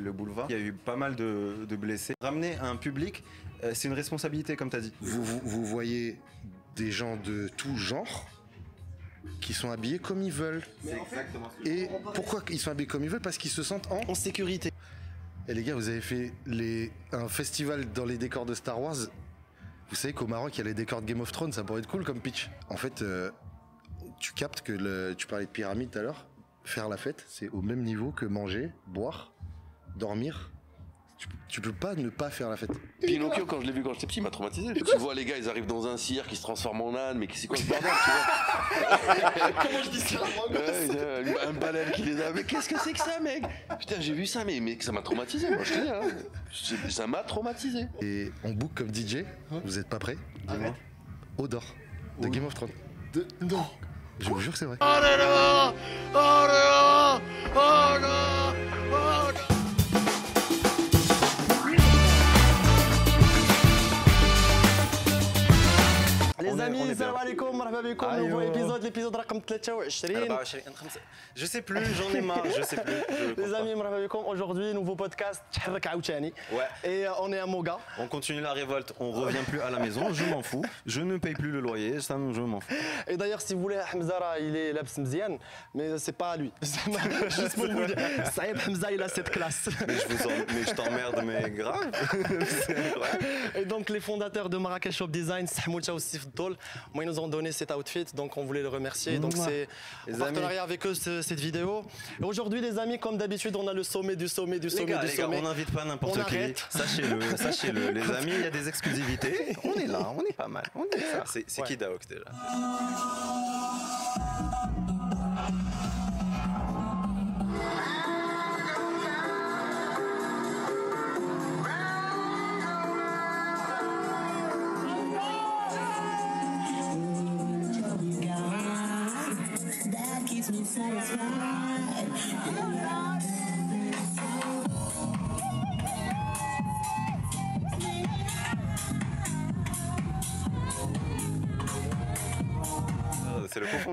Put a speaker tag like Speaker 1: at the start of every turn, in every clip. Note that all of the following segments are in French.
Speaker 1: le boulevard. Il y a eu pas mal de, de blessés. Ramener un public, euh, c'est une responsabilité, comme tu as dit.
Speaker 2: Vous, vous, vous voyez des gens de tout genre qui sont habillés comme ils veulent.
Speaker 1: C'est exactement
Speaker 2: Et pourquoi ils sont habillés comme ils veulent? Parce qu'ils se sentent en...
Speaker 3: En sécurité.
Speaker 2: Et les gars, vous avez fait les... un festival dans les décors de Star Wars. Vous savez qu'au Maroc, il y a les décors de Game of Thrones, ça pourrait être cool comme pitch. En fait, euh, tu captes que le... tu parlais de pyramide tout à l'heure. Faire la fête, c'est au même niveau que manger, boire, dormir. Tu, tu peux pas ne pas faire la fête.
Speaker 4: Pinocchio, quand je l'ai vu quand j'étais petit, il m'a traumatisé. Tu vois les gars, ils arrivent dans un cirque, ils se transforment en âne, mais c'est quoi ce bordel, tu vois
Speaker 3: Comment je dis ça
Speaker 4: Un baleine qui les a. Mais qu'est-ce que c'est que ça, mec? Putain, j'ai vu ça, mais, mais ça m'a traumatisé, moi, je te dis. Hein. Ça m'a traumatisé.
Speaker 2: Et on book comme DJ. Vous êtes pas prêts?
Speaker 1: Dis-moi.
Speaker 2: Odor de Game of Thrones.
Speaker 3: Non.
Speaker 2: Je vous jure que c'est vrai.
Speaker 3: Les
Speaker 1: On est- on
Speaker 3: amis, salam alaikum, marhaba bikoum, nouveau épisode, oh. l'épisode raqam 23.
Speaker 1: Je sais plus, j'en ai marre, je sais plus. Je
Speaker 3: Les amis, marhaba aujourd'hui, nouveau podcast, Tcharrak
Speaker 1: Ouais.
Speaker 3: Et euh, on est à Moga.
Speaker 1: On continue la révolte, on revient plus à la maison, je m'en fous. Je ne paye plus le loyer, ça, je m'en fous.
Speaker 3: Et d'ailleurs, si vous voulez, Hamzara, il est l'abs mzian, mais c'est pas à lui. Juste pour vous dire, Saïb Hamza, il a cette classe.
Speaker 1: Mais je t'emmerde, mais grave.
Speaker 3: Et donc, les fondateurs de Marrakech Shop Design, Samoul Chaoussif Dol, moi, ils nous ont donné cet outfit, donc on voulait le remercier. Donc, c'est
Speaker 1: Les
Speaker 3: en partenariat avec eux, ce- cette vidéo. Et aujourd'hui, les amis, comme d'habitude, on a le sommet du sommet du
Speaker 1: Les
Speaker 3: sommet
Speaker 1: gars,
Speaker 3: du
Speaker 1: les gars,
Speaker 3: sommet.
Speaker 1: on n'invite pas n'importe
Speaker 3: On
Speaker 1: qui. Sachez-le, sachez-le. Les amis, il y a des exclusivités. On est là, on est pas mal. On est ça. C'est c'est
Speaker 3: Ouais.
Speaker 1: qui Daok déjà?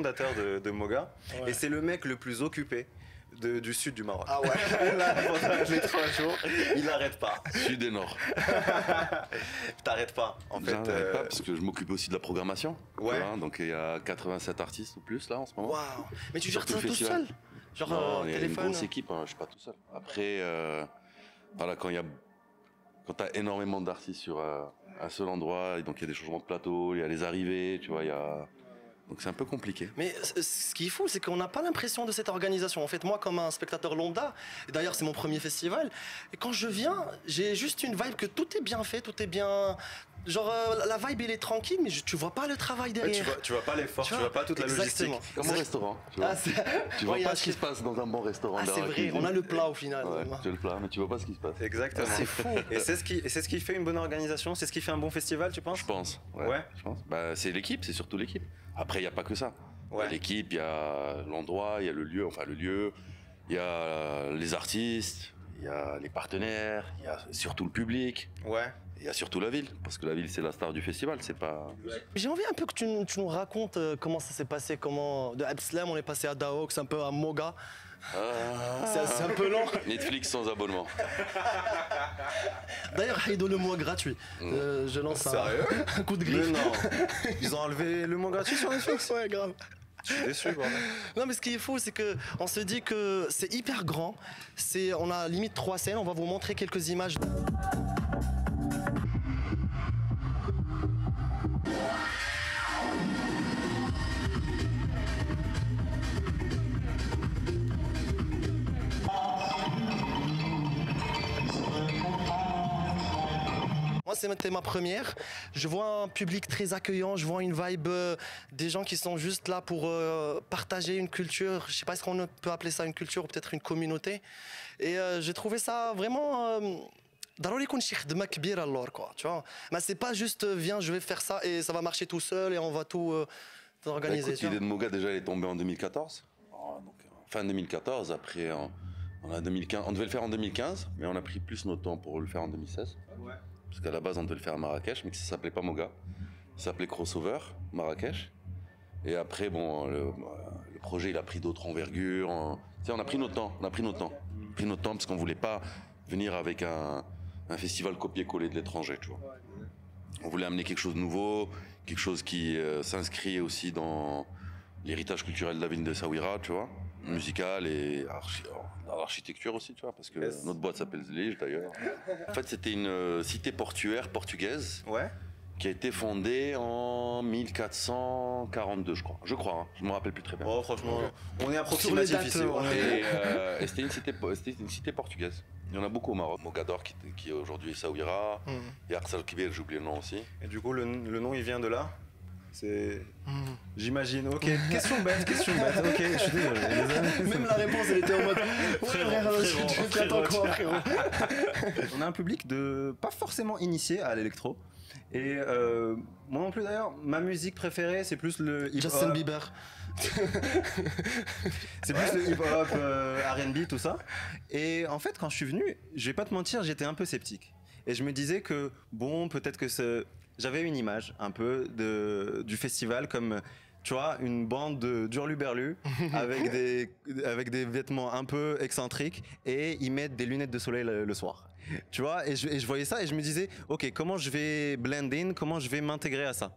Speaker 1: Euh, cofondateur de, de Moga. Et c'est le mec le plus occupé de- du sud du Maroc.
Speaker 3: Ah ouais.
Speaker 1: Pendant les trois jours, il n'arrête pas.
Speaker 4: Sud et Nord.
Speaker 1: T'arrêtes pas, en fait.
Speaker 4: J'arrête
Speaker 1: euh,
Speaker 4: pas parce que je m'occupe aussi de la programmation.
Speaker 1: Ouais.
Speaker 4: Voilà, donc il y a 87 artistes ou plus là en ce moment.
Speaker 3: Waouh. Mais tu gères
Speaker 4: tout
Speaker 3: tout seul Genre,
Speaker 4: Non,
Speaker 3: euh,
Speaker 4: il y a une grosse équipe, hein, je suis pas tout seul. Après, euh, voilà, quand il y a quand t'as énormément d'artistes sur euh, un seul endroit, et donc il y a des changements de plateau, il y a les arrivées, tu vois, il y a donc c'est un peu compliqué.
Speaker 3: Mais ce qui est fou, c'est qu'on n'a pas l'impression de cette organisation. En fait, moi, comme un spectateur lambda, et d'ailleurs, c'est mon premier festival, et quand je viens, j'ai juste une vibe que tout est bien fait, tout est bien. Genre, euh, la vibe, il est tranquille, mais je- tu vois pas le travail
Speaker 1: ouais,
Speaker 3: derrière.
Speaker 1: tu, vois, tu vois pas l'effort,
Speaker 3: Tu
Speaker 1: tu,
Speaker 3: vois,
Speaker 1: vois pas toute la
Speaker 3: exactement.
Speaker 1: logistique.
Speaker 4: Comme au restaurant, tu vois.
Speaker 3: Ah,
Speaker 4: tu vois
Speaker 3: Ouais, a
Speaker 4: pas ce qui se passe dans un bon restaurant.
Speaker 3: Ah, c'est vrai,
Speaker 4: cuisine.
Speaker 3: on a le plat au final.
Speaker 4: Ouais, tu as le plat, mais tu vois pas ce qui se passe.
Speaker 1: Exactement.
Speaker 3: C'est fou.
Speaker 1: Et c'est ce qui, et c'est ce qui fait une bonne organisation. C'est ce qui fait un bon festival, tu penses?
Speaker 4: Je pense.
Speaker 1: Ouais.
Speaker 4: Je pense. Bah, c'est l'équipe, c'est surtout l'équipe. Après, il n'y a pas que ça. Il y a
Speaker 1: Ouais.
Speaker 4: l'équipe, il y a l'endroit, il y a le lieu, enfin le lieu, il y a les artistes, il y a les partenaires, il y a surtout le public,
Speaker 1: Ouais.
Speaker 4: Il y a surtout la ville, parce que la ville c'est la star du festival, c'est pas.
Speaker 3: J'ai envie un peu que tu, nous- tu nous racontes euh, comment ça s'est passé, comment de Abslam on est passé à Daox, un peu à Moga.
Speaker 4: Ah.
Speaker 3: C'est un peu lent.
Speaker 4: Netflix sans abonnement.
Speaker 3: D'ailleurs, Haïdo le mois gratuit. Euh, je lance un,
Speaker 1: Sérieux
Speaker 3: un coup de
Speaker 1: Mais
Speaker 3: griffe.
Speaker 1: non. Ils ont enlevé le mot gratuit sur Netflix?
Speaker 3: Ouais, grave.
Speaker 1: Je suis déçu.
Speaker 3: Non, mais ce qui est fou, c'est que on se dit que c'est hyper grand. C'est, on a limite trois scènes. On va vous montrer quelques images. c'était ma première. Je vois un public très accueillant. Je vois une vibe euh, des gens qui sont juste là pour euh, partager une culture. Je sais pas ce qu'on peut appeler ça une culture ou peut-être une communauté. Et euh, j'ai trouvé ça vraiment. euh, ضروري يكون شي خدمه كبيره alors quoi tu vois mais c'est pas juste euh, viens je vais faire ça et ça va marcher tout seul et on va tout euh,
Speaker 4: Bah,
Speaker 3: organiser
Speaker 4: écoute,
Speaker 3: tu vois.
Speaker 4: L'idée de Moga déjà elle est tombée en 2014. Oh, donc, euh, fin 2014, après en, on, a 2015, on devait le faire en 2015, mais on a pris plus notre temps pour le faire en 2016. Parce qu'à la base on devait le faire à Marrakech, mais que ça s'appelait pas Moga. Ça s'appelait Crossover Marrakech. Et après, bon, le, projet il a pris d'autres envergures. en- Tu sais, on a pris notre temps, on a pris notre temps. On a pris notre temps parce qu'on voulait pas venir avec un, festival copier-coller de l'étranger, tu vois. On voulait amener quelque chose de nouveau, quelque chose qui euh, s'inscrit aussi dans l'héritage culturel de la ville de Saouira, tu vois, musical et archi- dans l'architecture aussi, tu vois, parce que
Speaker 1: Yes.
Speaker 4: notre boîte s'appelle Zlige d'ailleurs. En fait, c'était une euh, cité portuaire portugaise
Speaker 1: Ouais.
Speaker 4: qui a été fondée en 1442, je crois. Je crois, hein. je me rappelle plus très bien.
Speaker 1: Bon, franchement, on est approximatif
Speaker 3: dates,
Speaker 1: ici.
Speaker 3: on est-
Speaker 4: Et, euh, et c'était une, cité une portugaise. Il y en a beaucoup au Maroc. Mogador, qui, qui est aujourd'hui Essaouira.
Speaker 3: Mhm.
Speaker 4: Et Arsal Kibir, j'ai oublié le nom aussi.
Speaker 1: Et du coup, le, le nom, il vient de là? C'est.
Speaker 3: Mhm.
Speaker 1: J'imagine. Ok, question bête, question bête. Ok, je suis désolé.
Speaker 3: Même la réponse, elle était en mode. Ouais,
Speaker 1: Frérot, frérot, frérot, On a un public de pas forcément initié à l'électro. Et euh, moi non plus d'ailleurs, ma musique préférée c'est plus le hip
Speaker 3: Justin. Bieber.
Speaker 1: C'est plus le hip hop, euh, R&B, tout ça. Et en fait, quand je suis venu, je vais pas te mentir, j'étais un peu sceptique. Et je me disais que bon, peut-être que ce... j'avais une image un peu de du festival comme tu vois une bande de d'hurluberlus avec des avec des vêtements un peu excentriques et ils mettent des lunettes de soleil le, le soir. Tu vois, et je, et je voyais ça et je me disais, ok, comment je vais blend in, comment je vais m'intégrer à ça?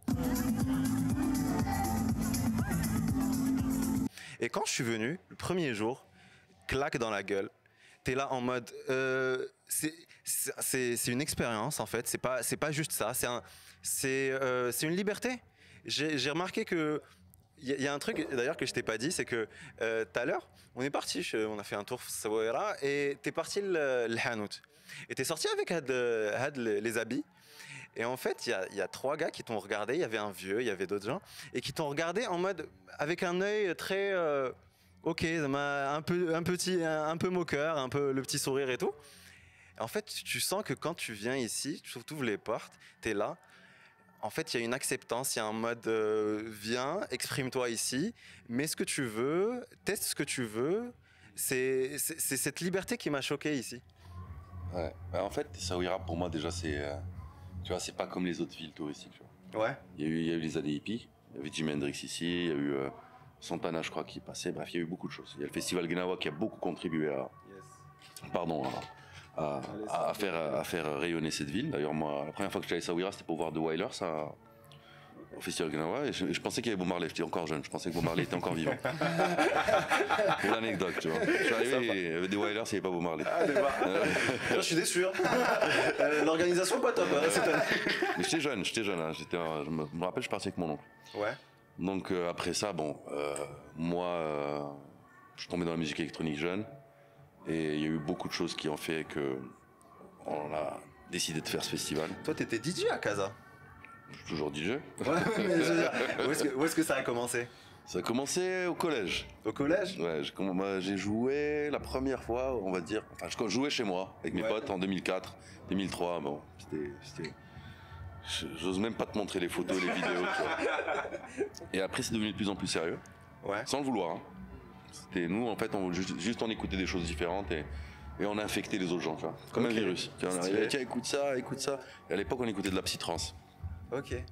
Speaker 1: Et quand je suis venu, le premier jour, claque dans la gueule, t'es là en mode, euh, c'est- c'est c'est- c'est une expérience en fait, c'est pas, c'est pas juste ça, c'est un- c'est euh, une liberté. J'ai remarqué que il y, a- un truc d'ailleurs que je t'ai pas dit, c'est que euh, tout à l'heure, on est parti, on a fait un tour Sawera et t'es parti le, le Hanout. Et t'es sorti avec had, had les, habits. Et en fait, il y y a trois gars qui t'ont regardé. Il y avait un vieux, il y avait d'autres gens, et qui t'ont regardé en mode avec un œil très euh, ok, un peu un petit un, un peu moqueur, un peu le petit sourire et tout. En fait, tu sens que quand tu viens ici, tu ouvres les portes, t'es là. En fait, il y a une acceptance, il y a un mode euh, viens, exprime-toi ici, mets ce que tu veux, teste ce que tu veux. C'est cette liberté qui m'a choqué ici.
Speaker 4: Ouais. Bah, en fait, Essaouira, pour moi, déjà, c'est. euh, tu vois, c'est pas comme les autres villes touristiques. Tu vois.
Speaker 1: Ouais.
Speaker 4: Il y, a eu, il y a eu les ADIP, il y avait Jimi Hendrix ici, il y a eu euh, Santana, je crois, qui passait. Bref, il y a eu beaucoup de choses. Il y a le festival Gnawa qui a beaucoup contribué à, pardon, à, à- à- à faire, à faire rayonner cette ville. D'ailleurs, moi, la première fois que j'allais à Essaouira, c'était pour voir The Wailers à- au festival Gnawa. Et je, je pensais qu'il y avait Bob Marley. J'étais encore jeune. Je pensais que Bob Marley était encore vivant. pour l'anecdote, tu vois. Je suis arrivé, il y avait des Wailers, il n'y avait pas Bob Marley. Euh,
Speaker 1: je suis déçu. hein. Euh, L'organisation pas top hein, cette année.
Speaker 4: mais j'étais jeune, j'étais jeune. hein. J'étais, un- je me je me rappelle, je parti avec mon oncle.
Speaker 1: Ouais.
Speaker 4: Donc euh, après ça, bon, euh, moi, euh, je suis tombé dans la musique électronique jeune, et il y a eu beaucoup de choses qui ont fait que on a décidé de faire ce festival.
Speaker 1: Toi, t'étais DJ à Casa.
Speaker 4: Je suis toujours DJ.
Speaker 1: Ouais, mais je veux dire, où est-ce que, ça a commencé?
Speaker 4: Ça a commencé au collège.
Speaker 1: Au collège?
Speaker 4: Ouais, j'ai joué la première fois, on va dire. Enfin, je jouais chez moi avec mes
Speaker 1: Ouais.
Speaker 4: potes en 2004, 2003. Bon, c'était, J'ose même pas te montrer les photos, les vidéos. tu vois. Et après, c'est devenu de plus en plus sérieux.
Speaker 1: Ouais.
Speaker 4: sans le vouloir. hein. C'était nous, en fait, on, juste, juste on écoutait des choses différentes et, et on a infecté les autres gens, tu vois, comme un virus. Tu vois, on arrivait, tiens, écoute ça, écoute ça. Et à l'époque, on écoutait de la psytrance.
Speaker 1: Ok.
Speaker 4: Et,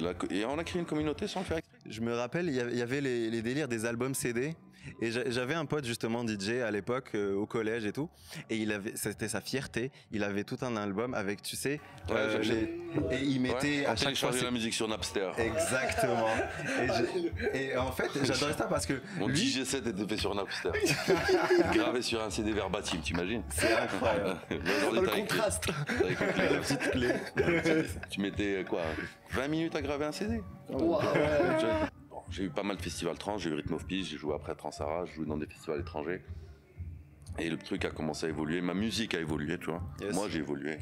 Speaker 4: euh, et on a créé une communauté sans le faire exprès.
Speaker 1: Je me rappelle, il y avait- il y avait les, les délires des albums CD. Et j'a- j'avais un pote justement DJ à l'époque euh, au collège et tout, et il avait, c'était sa fierté. Il avait tout un album avec, tu sais,
Speaker 4: Ouais,
Speaker 1: euh, les- et il mettait
Speaker 4: Ouais,
Speaker 1: à
Speaker 4: on
Speaker 1: chaque fois.
Speaker 4: la musique sur Napster.
Speaker 1: Exactement. Et, je- et en fait, j'adorais ça parce que
Speaker 4: Mon
Speaker 1: lui,
Speaker 4: DJ7 était fait sur Napster. Gravé sur un CD verbatim, t'imagines
Speaker 1: c'est incroyable.
Speaker 4: Aujourd'hui,
Speaker 3: Le contraste.
Speaker 4: clé.
Speaker 1: La petite clé.
Speaker 4: Tu mettais euh, quoi 20 minutes à graver un CD
Speaker 3: Wow,
Speaker 4: J'ai eu pas mal de festivals trans, j'ai eu Rhythm of Peace, j'ai joué après Transara, j'ai joué dans des festivals étrangers. Et le truc a commencé à évoluer, ma musique a évolué, tu vois.
Speaker 1: Yes.
Speaker 4: Moi j'ai évolué.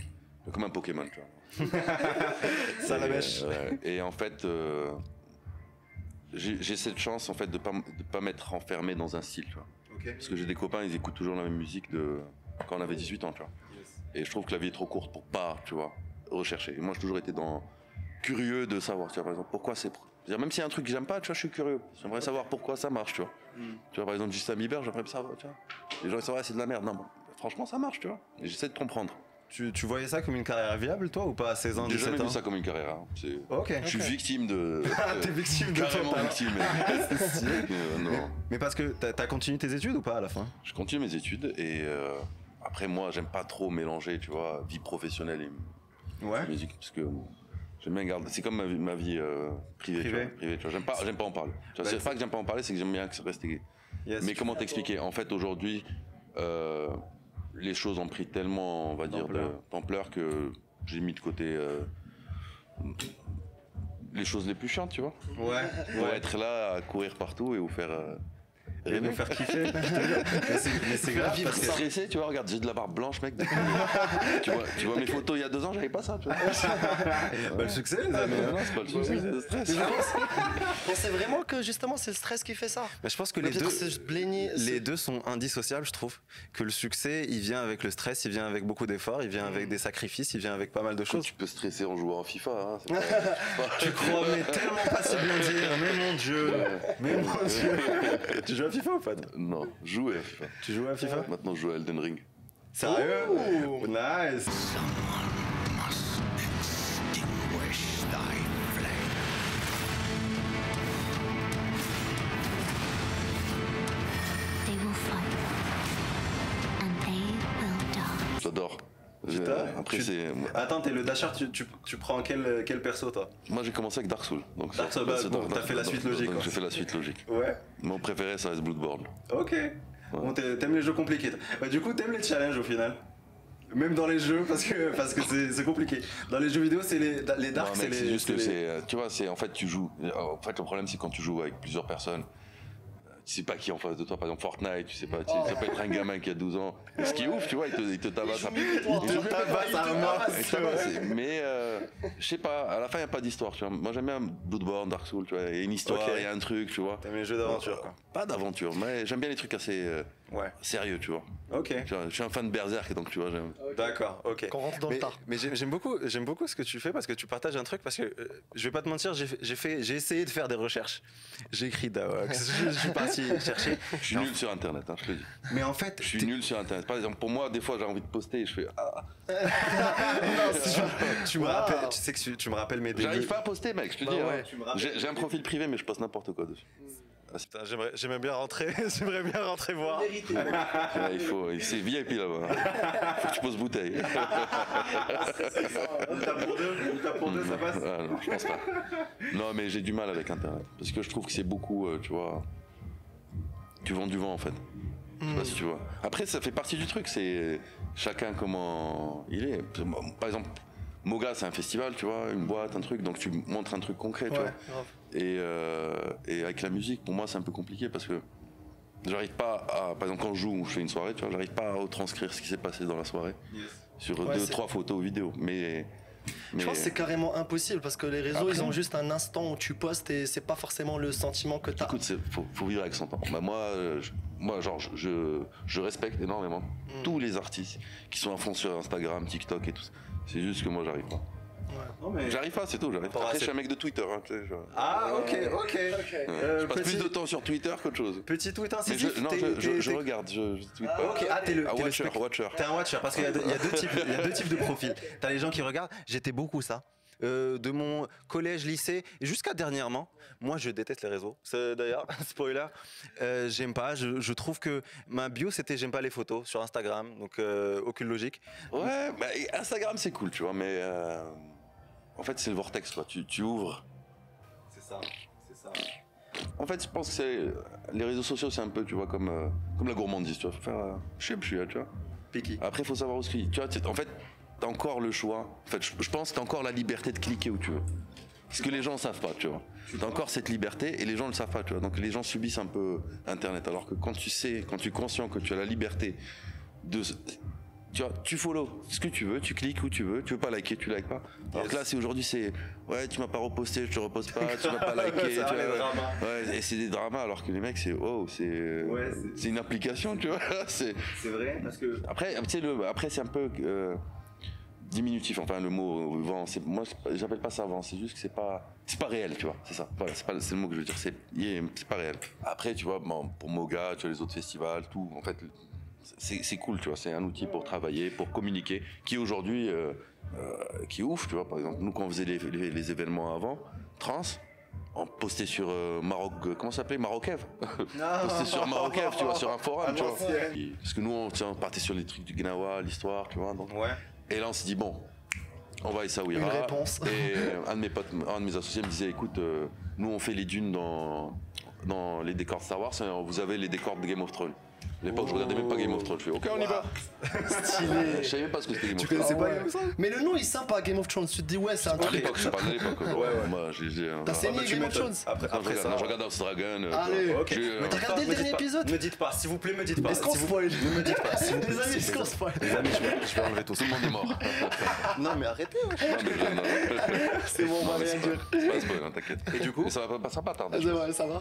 Speaker 4: Comme un Pokémon, tu vois.
Speaker 1: Ça la
Speaker 4: Et,
Speaker 1: mèche.
Speaker 4: euh, et en fait, euh, j'ai cette chance en fait de pas, de pas m'être enfermé dans un style, tu vois. Parce que j'ai des copains, ils écoutent toujours la même musique de quand on avait 18 ans, tu vois. Et je trouve que la vie est trop courte pour pas, tu vois, rechercher. Et moi, j'ai toujours été dans curieux de savoir, tu vois, par exemple, pourquoi c'est. C'est-à-dire, Même s'il y a un truc que j'aime pas, tu vois, je suis curieux. J'aimerais savoir pourquoi ça marche, tu vois. Tu vois, par exemple, Justin Bieber, j'aimerais savoir, tu vois. Les gens ils savent, ah, c'est de la merde. Non, franchement, ça marche, tu vois. Et j'essaie de comprendre.
Speaker 1: Tu, tu voyais ça comme une carrière viable, toi, ou pas à 16 ans,
Speaker 4: J'ai
Speaker 1: 17
Speaker 4: jamais vu ça comme une carrière. hein. C'est-
Speaker 1: Ok.
Speaker 4: Je suis victime de.
Speaker 1: Ah, t'es victime de
Speaker 4: Carrément
Speaker 1: talent.
Speaker 4: victime. Euh, non.
Speaker 1: Mais parce que t'as as continué tes études ou pas à la fin?
Speaker 4: Je continue mes études et euh, après, moi, j'aime pas trop mélanger, tu vois, vie professionnelle et
Speaker 1: Ouais.
Speaker 4: musique, parce que j'aime bien garder. C'est comme ma vie, ma vie euh, privée, tu vois. privée, tu vois. J'aime pas, j'aime pas en parler.
Speaker 1: Bah,
Speaker 4: c'est pas que j'aime pas en parler, c'est que j'aime bien que ça reste.
Speaker 1: Yes.
Speaker 4: Mais comment t'expliquer? En fait, aujourd'hui, euh, les choses ont pris tellement, on va dire,
Speaker 1: D'ampleur.
Speaker 4: que j'ai mis de côté euh, les choses les plus chiantes, tu vois.
Speaker 1: Ouais.
Speaker 4: Pour
Speaker 1: Ouais.
Speaker 4: être là à courir partout et vous faire
Speaker 1: Et nous faire kiffer. mais c'est mais c'est grave
Speaker 4: Vivre
Speaker 1: parce que
Speaker 4: stressé, tu vois, regarde, j'ai de la barbe blanche, mec. depuis- tu, vois, tu vois mes photos il y a deux ans, j'avais pas ça, tu vois.
Speaker 1: bah, le succès, les amis.
Speaker 4: non, c'est pas le souci, c'est le stress.
Speaker 3: Pensez vraiment que justement c'est le stress qui fait ça
Speaker 1: Mais je pense que
Speaker 3: Mais
Speaker 1: les deux,
Speaker 3: c'est
Speaker 1: les
Speaker 3: c'est-
Speaker 1: sont indissociables, je trouve. Que le succès, il vient avec le stress, il vient avec beaucoup d'efforts, il vient avec des sacrifices, il vient avec pas mal de choses.
Speaker 4: Tu peux stresser en jouant à FIFA. Hein, c'est c'est pas-
Speaker 1: Tu crois, mais tellement pas si bien dire. Mais mon Dieu, mais mon Dieu. tu joues à FIFA ou pas
Speaker 4: Non, jouer à FIFA.
Speaker 1: Tu joues à FIFA
Speaker 4: Maintenant, je joue à Elden Ring.
Speaker 1: Sérieux Nice.
Speaker 4: Après,
Speaker 1: tu-
Speaker 4: c'est.
Speaker 1: Attends, t'es le dasher, tu, tu, tu prends quel, quel perso toi
Speaker 4: Moi, j'ai commencé avec Dark Souls. Donc,
Speaker 1: Dark Souls, bah, bon, t'as fait la suite logique.
Speaker 4: J'ai fait la suite logique.
Speaker 1: Ouais.
Speaker 4: Mon préféré, ça reste Bloodborne.
Speaker 1: Ok. Bon, t'aimes les jeux compliqués. Bah, du coup, t'aimes les challenges au final. Même dans les jeux, parce que parce que c'est compliqué. Dans les jeux vidéo, c'est les, les darks,
Speaker 4: Non,
Speaker 1: c'est
Speaker 4: juste que
Speaker 1: les-
Speaker 4: c'est. euh, Tu vois, c'est en fait, tu joues. En fait, le problème, c'est quand tu joues avec plusieurs personnes. Tu sais pas qui est en face de toi, par exemple Fortnite, tu sais pas, tu- ça peut être un gamin qui a 12 ans. Et ce qui est ouf, tu vois, il te, il te tabasse un peu.
Speaker 1: Il te tabasse à mort.
Speaker 4: Il te tabasse, Mais euh, je sais pas, à la fin, il n'y a pas d'histoire, tu vois. Moi, j'aime bien Bloodborne, Dark Souls, tu vois. Il y a une histoire, il y a un truc, tu vois.
Speaker 1: T'aimes les jeux d'aventure, quoi.
Speaker 4: Pas d'aventure, mais j'aime bien les trucs assez euh,
Speaker 1: Ouais.
Speaker 4: sérieux, tu vois.
Speaker 1: Ok.
Speaker 4: Tu vois, Je suis un fan de Berserk, donc tu vois, j'aime.
Speaker 1: D'accord, ok.
Speaker 3: Qu'on rentre dans
Speaker 1: mais,
Speaker 3: le tard.
Speaker 1: mais j'aime beaucoup, j'aime beaucoup ce que tu fais parce que tu partages un truc parce que euh, je vais pas te mentir, j'ai fait- essayé de faire des recherches. J'ai écrit Dawox, je, je suis parti chercher.
Speaker 4: Je suis nul sur internet, hein, je te le dis.
Speaker 1: Mais en fait,
Speaker 4: Je suis nul sur internet. Par exemple, pour moi, des fois, j'ai envie de poster et je fais. Ah,
Speaker 1: tu, tu me rappelles, tu sais que tu, tu me rappelles mes débuts.
Speaker 4: J'arrive pas à poster, mec, je te
Speaker 3: Bah
Speaker 4: dis.
Speaker 3: ouais.
Speaker 4: hein.
Speaker 1: Tu me rappelles-
Speaker 4: J'ai j'ai un profil privé, mais je poste n'importe quoi dessus.
Speaker 1: Putain, j'aimerais, bien rentrer, j'aimerais bien rentrer voir.
Speaker 4: Ouais, il faut, c'est VIP là-bas. Faut que tu poses bouteille.
Speaker 1: T'as pour deux, t'as pour deux, ça passe.
Speaker 4: Ah, non, je pense pas. Non, mais j'ai du mal avec Internet. Parce que je trouve que c'est beaucoup, euh, tu vois. Tu vends du vent en fait. Je sais pas si tu vois. Après, ça fait partie du truc. C'est chacun comment il est. Par exemple, Moga, c'est un festival, tu vois, une boîte, un truc. Donc tu montres un truc concret, tu
Speaker 3: Ouais,
Speaker 4: vois.
Speaker 3: grave.
Speaker 4: Et, euh, et avec la musique, pour moi, c'est un peu compliqué parce que j'arrive pas à. Par exemple, quand je joue ou je fais une soirée, tu vois, j'arrive pas à retranscrire ce qui s'est passé dans la soirée sur
Speaker 3: Ouais,
Speaker 4: deux, trois photos ou vidéos. Mais. mais
Speaker 3: Je pense que c'est carrément impossible parce que les réseaux,
Speaker 4: Après-
Speaker 3: ils ont juste un instant où tu postes et c'est pas forcément le sentiment que tu as.
Speaker 4: Écoute, faut, faut vivre avec son temps. Bah, moi, euh, je, moi, genre, je, je, je respecte énormément
Speaker 3: Mm.
Speaker 4: tous les artistes qui sont à fond sur Instagram, TikTok et tout ça. C'est juste que moi, j'arrive pas.
Speaker 1: Mais-
Speaker 4: J'arrive pas, c'est tout. J'arrive pas. Je suis un mec de Twitter. Hein, tu sais, je,
Speaker 1: Ah, ok, ok.
Speaker 4: ouais.
Speaker 1: Euh,
Speaker 4: je passe
Speaker 1: petit-
Speaker 4: plus de temps sur Twitter qu'autre chose.
Speaker 1: Petit tweet incisif.
Speaker 4: je, non, je, regarde, je, je tweete
Speaker 1: Ah,
Speaker 4: pas.
Speaker 1: ok, ah, t'es le,
Speaker 4: Ah,
Speaker 1: t'es
Speaker 4: watcher.
Speaker 1: T'es un watcher parce qu'il y, a deux- il y a deux types, il y a deux types de profils. T'as les gens qui regardent. J'étais beaucoup ça. Euh, de mon collège, lycée, jusqu'à dernièrement, moi je déteste les réseaux. C'est d'ailleurs spoiler. Euh, j'aime pas. Je, je trouve que ma bio c'était j'aime pas les photos sur Instagram, donc euh, aucune logique.
Speaker 4: Ouais, bah, Instagram, c'est cool, tu vois, mais euh, en fait, c'est le vortex, quoi. Tu, tu ouvres.
Speaker 1: C'est ça, c'est ça.
Speaker 4: En fait, je pense que c'est les réseaux sociaux, c'est un peu, tu vois, comme, euh, comme la gourmandise, tu vois. Faut faire, euh, je sais, je suis là, tu vois.
Speaker 1: Picky.
Speaker 4: Après, il faut savoir où ce qu'il. Tu vois, en fait, t'as encore le choix. En fait, je, je pense que t'as encore la liberté de cliquer où tu veux. Ce que les gens savent pas, tu vois. T'as encore cette liberté et les gens ne le savent pas, tu vois. Donc les gens subissent un peu Internet. Alors que quand tu sais, quand tu es conscient que tu as la liberté de. Tu vois, tu follow ce que tu veux, tu cliques où tu veux, tu veux pas liker, tu likes pas. Alors que là, c'est aujourd'hui, c'est ouais, tu m'as pas reposté, je te repose pas, tu m'as pas liké. Tu vois. Ouais, et c'est des dramas alors que les mecs, c'est oh, c'est
Speaker 1: Ouais, c'est-
Speaker 4: une application, tu vois. c'est
Speaker 1: vrai parce que.
Speaker 4: après, tu sais, le, après c'est un peu euh, diminutif. Enfin, le mot euh, vent, c'est, moi, j'appelle pas ça vent. C'est juste que c'est pas, c'est pas réel, tu vois. C'est ça. Voilà, c'est pas, c'est le mot que je veux dire. C'est, c'est pas réel. Après, tu vois, bon, pour Moga, tu vois les autres festivals, tout. En fait, c'est, cool, tu vois. C'est un outil pour travailler, pour communiquer, qui aujourd'hui, euh, euh, qui est ouf, tu vois. Par exemple, nous quand on faisait les, les- les événements avant, trans. on postait sur euh, Maroc, comment ça s'appelait? Marokev Postait sur Marokev, tu vois, sur un forum, tu vois. Et- Parce que nous, on, partait sur les trucs du Gnawa, l'histoire, tu vois. Donc.
Speaker 1: Ouais.
Speaker 4: Et là, on s'est dit, bon, on va à Essaouira.
Speaker 3: Une réponse.
Speaker 4: Et euh, un de mes potes, un de mes associés me disait, écoute, euh, nous, on fait les dunes dans, dans les décors de Star Wars, et vous avez les décors de Game of Thrones. À l'époque, je regardais même pas Game of Thrones. Je fais, ok, on y va.
Speaker 3: Stylé.
Speaker 4: Je savais même pas ce que c'était Game
Speaker 1: Tu
Speaker 4: of Thrones.
Speaker 1: connaissais pas
Speaker 3: Ah ouais.
Speaker 1: Game of Thrones
Speaker 3: Mais le nom il est sympa, Game of Thrones. Tu te dis, ouais, c'est un
Speaker 4: À
Speaker 3: truc.
Speaker 4: l'époque, je parle de l'époque. Moi, j'ai. j'ai un-
Speaker 3: T'as saigné
Speaker 1: tu
Speaker 3: Game of. Thrones
Speaker 1: Après, après ça.
Speaker 4: je regarde House Dragon. euh,
Speaker 3: Allez.
Speaker 4: tu.
Speaker 1: Ok.
Speaker 4: Euh,
Speaker 3: Mais t'as regardé le
Speaker 1: Me dites
Speaker 3: dernier
Speaker 1: pas-
Speaker 3: épisode
Speaker 1: Me dites pas, s'il vous plaît, me dites pas.
Speaker 3: Est-ce qu'on spoil
Speaker 1: Ne me dites pas.
Speaker 3: Les amis, est-ce qu'on spoil
Speaker 1: Les amis, je vais, enlever tout ça.
Speaker 4: Tout le monde est mort.
Speaker 1: Non, mais arrêtez. ouais.
Speaker 4: Non, mais je- non.
Speaker 3: C'est bon, on va
Speaker 4: mais
Speaker 3: rien dire.
Speaker 4: pas- c'est pas spoil, hein, t'inquiète.
Speaker 1: Et du coup
Speaker 4: ça va pas, ça va pas tarder.
Speaker 3: C'est vrai, ça va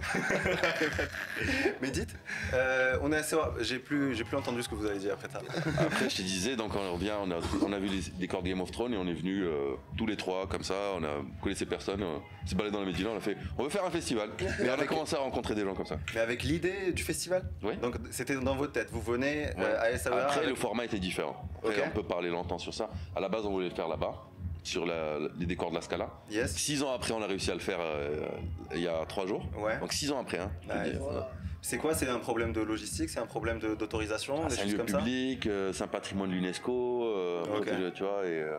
Speaker 1: Mais dites, euh, on est assez. J'ai plus, j'ai plus entendu ce que vous avez dit après ça.
Speaker 4: Après, je te disais, donc on revient, on a, on a vu les décors de Game of Thrones et on est venu tous les trois comme ça. On a connaissé personne, on s'est baladé dans les médias, on a fait, on veut faire un festival. Et on a commencé à rencontrer des gens comme ça.
Speaker 1: Mais avec l'idée du festival
Speaker 4: Oui.
Speaker 1: Donc c'était dans votre tête. Vous venez
Speaker 4: Ouais.
Speaker 1: euh, à Essaouira
Speaker 4: Après,
Speaker 1: avec-
Speaker 4: le format était différent. Après, on peut parler longtemps sur ça. À la base, on voulait le faire là-bas, sur la- les décors de la Scala.
Speaker 1: Yes.
Speaker 4: Six ans après, on a réussi à le faire euh, il y a trois jours.
Speaker 1: Ouais.
Speaker 4: Donc six ans après, hein.
Speaker 1: C'est quoi C'est un problème de logistique C'est un problème d'autorisation
Speaker 4: Ah, c'est un lieu
Speaker 1: comme
Speaker 4: public, euh, c'est un patrimoine de l'UNESCO, euh, tu vois. Et, euh,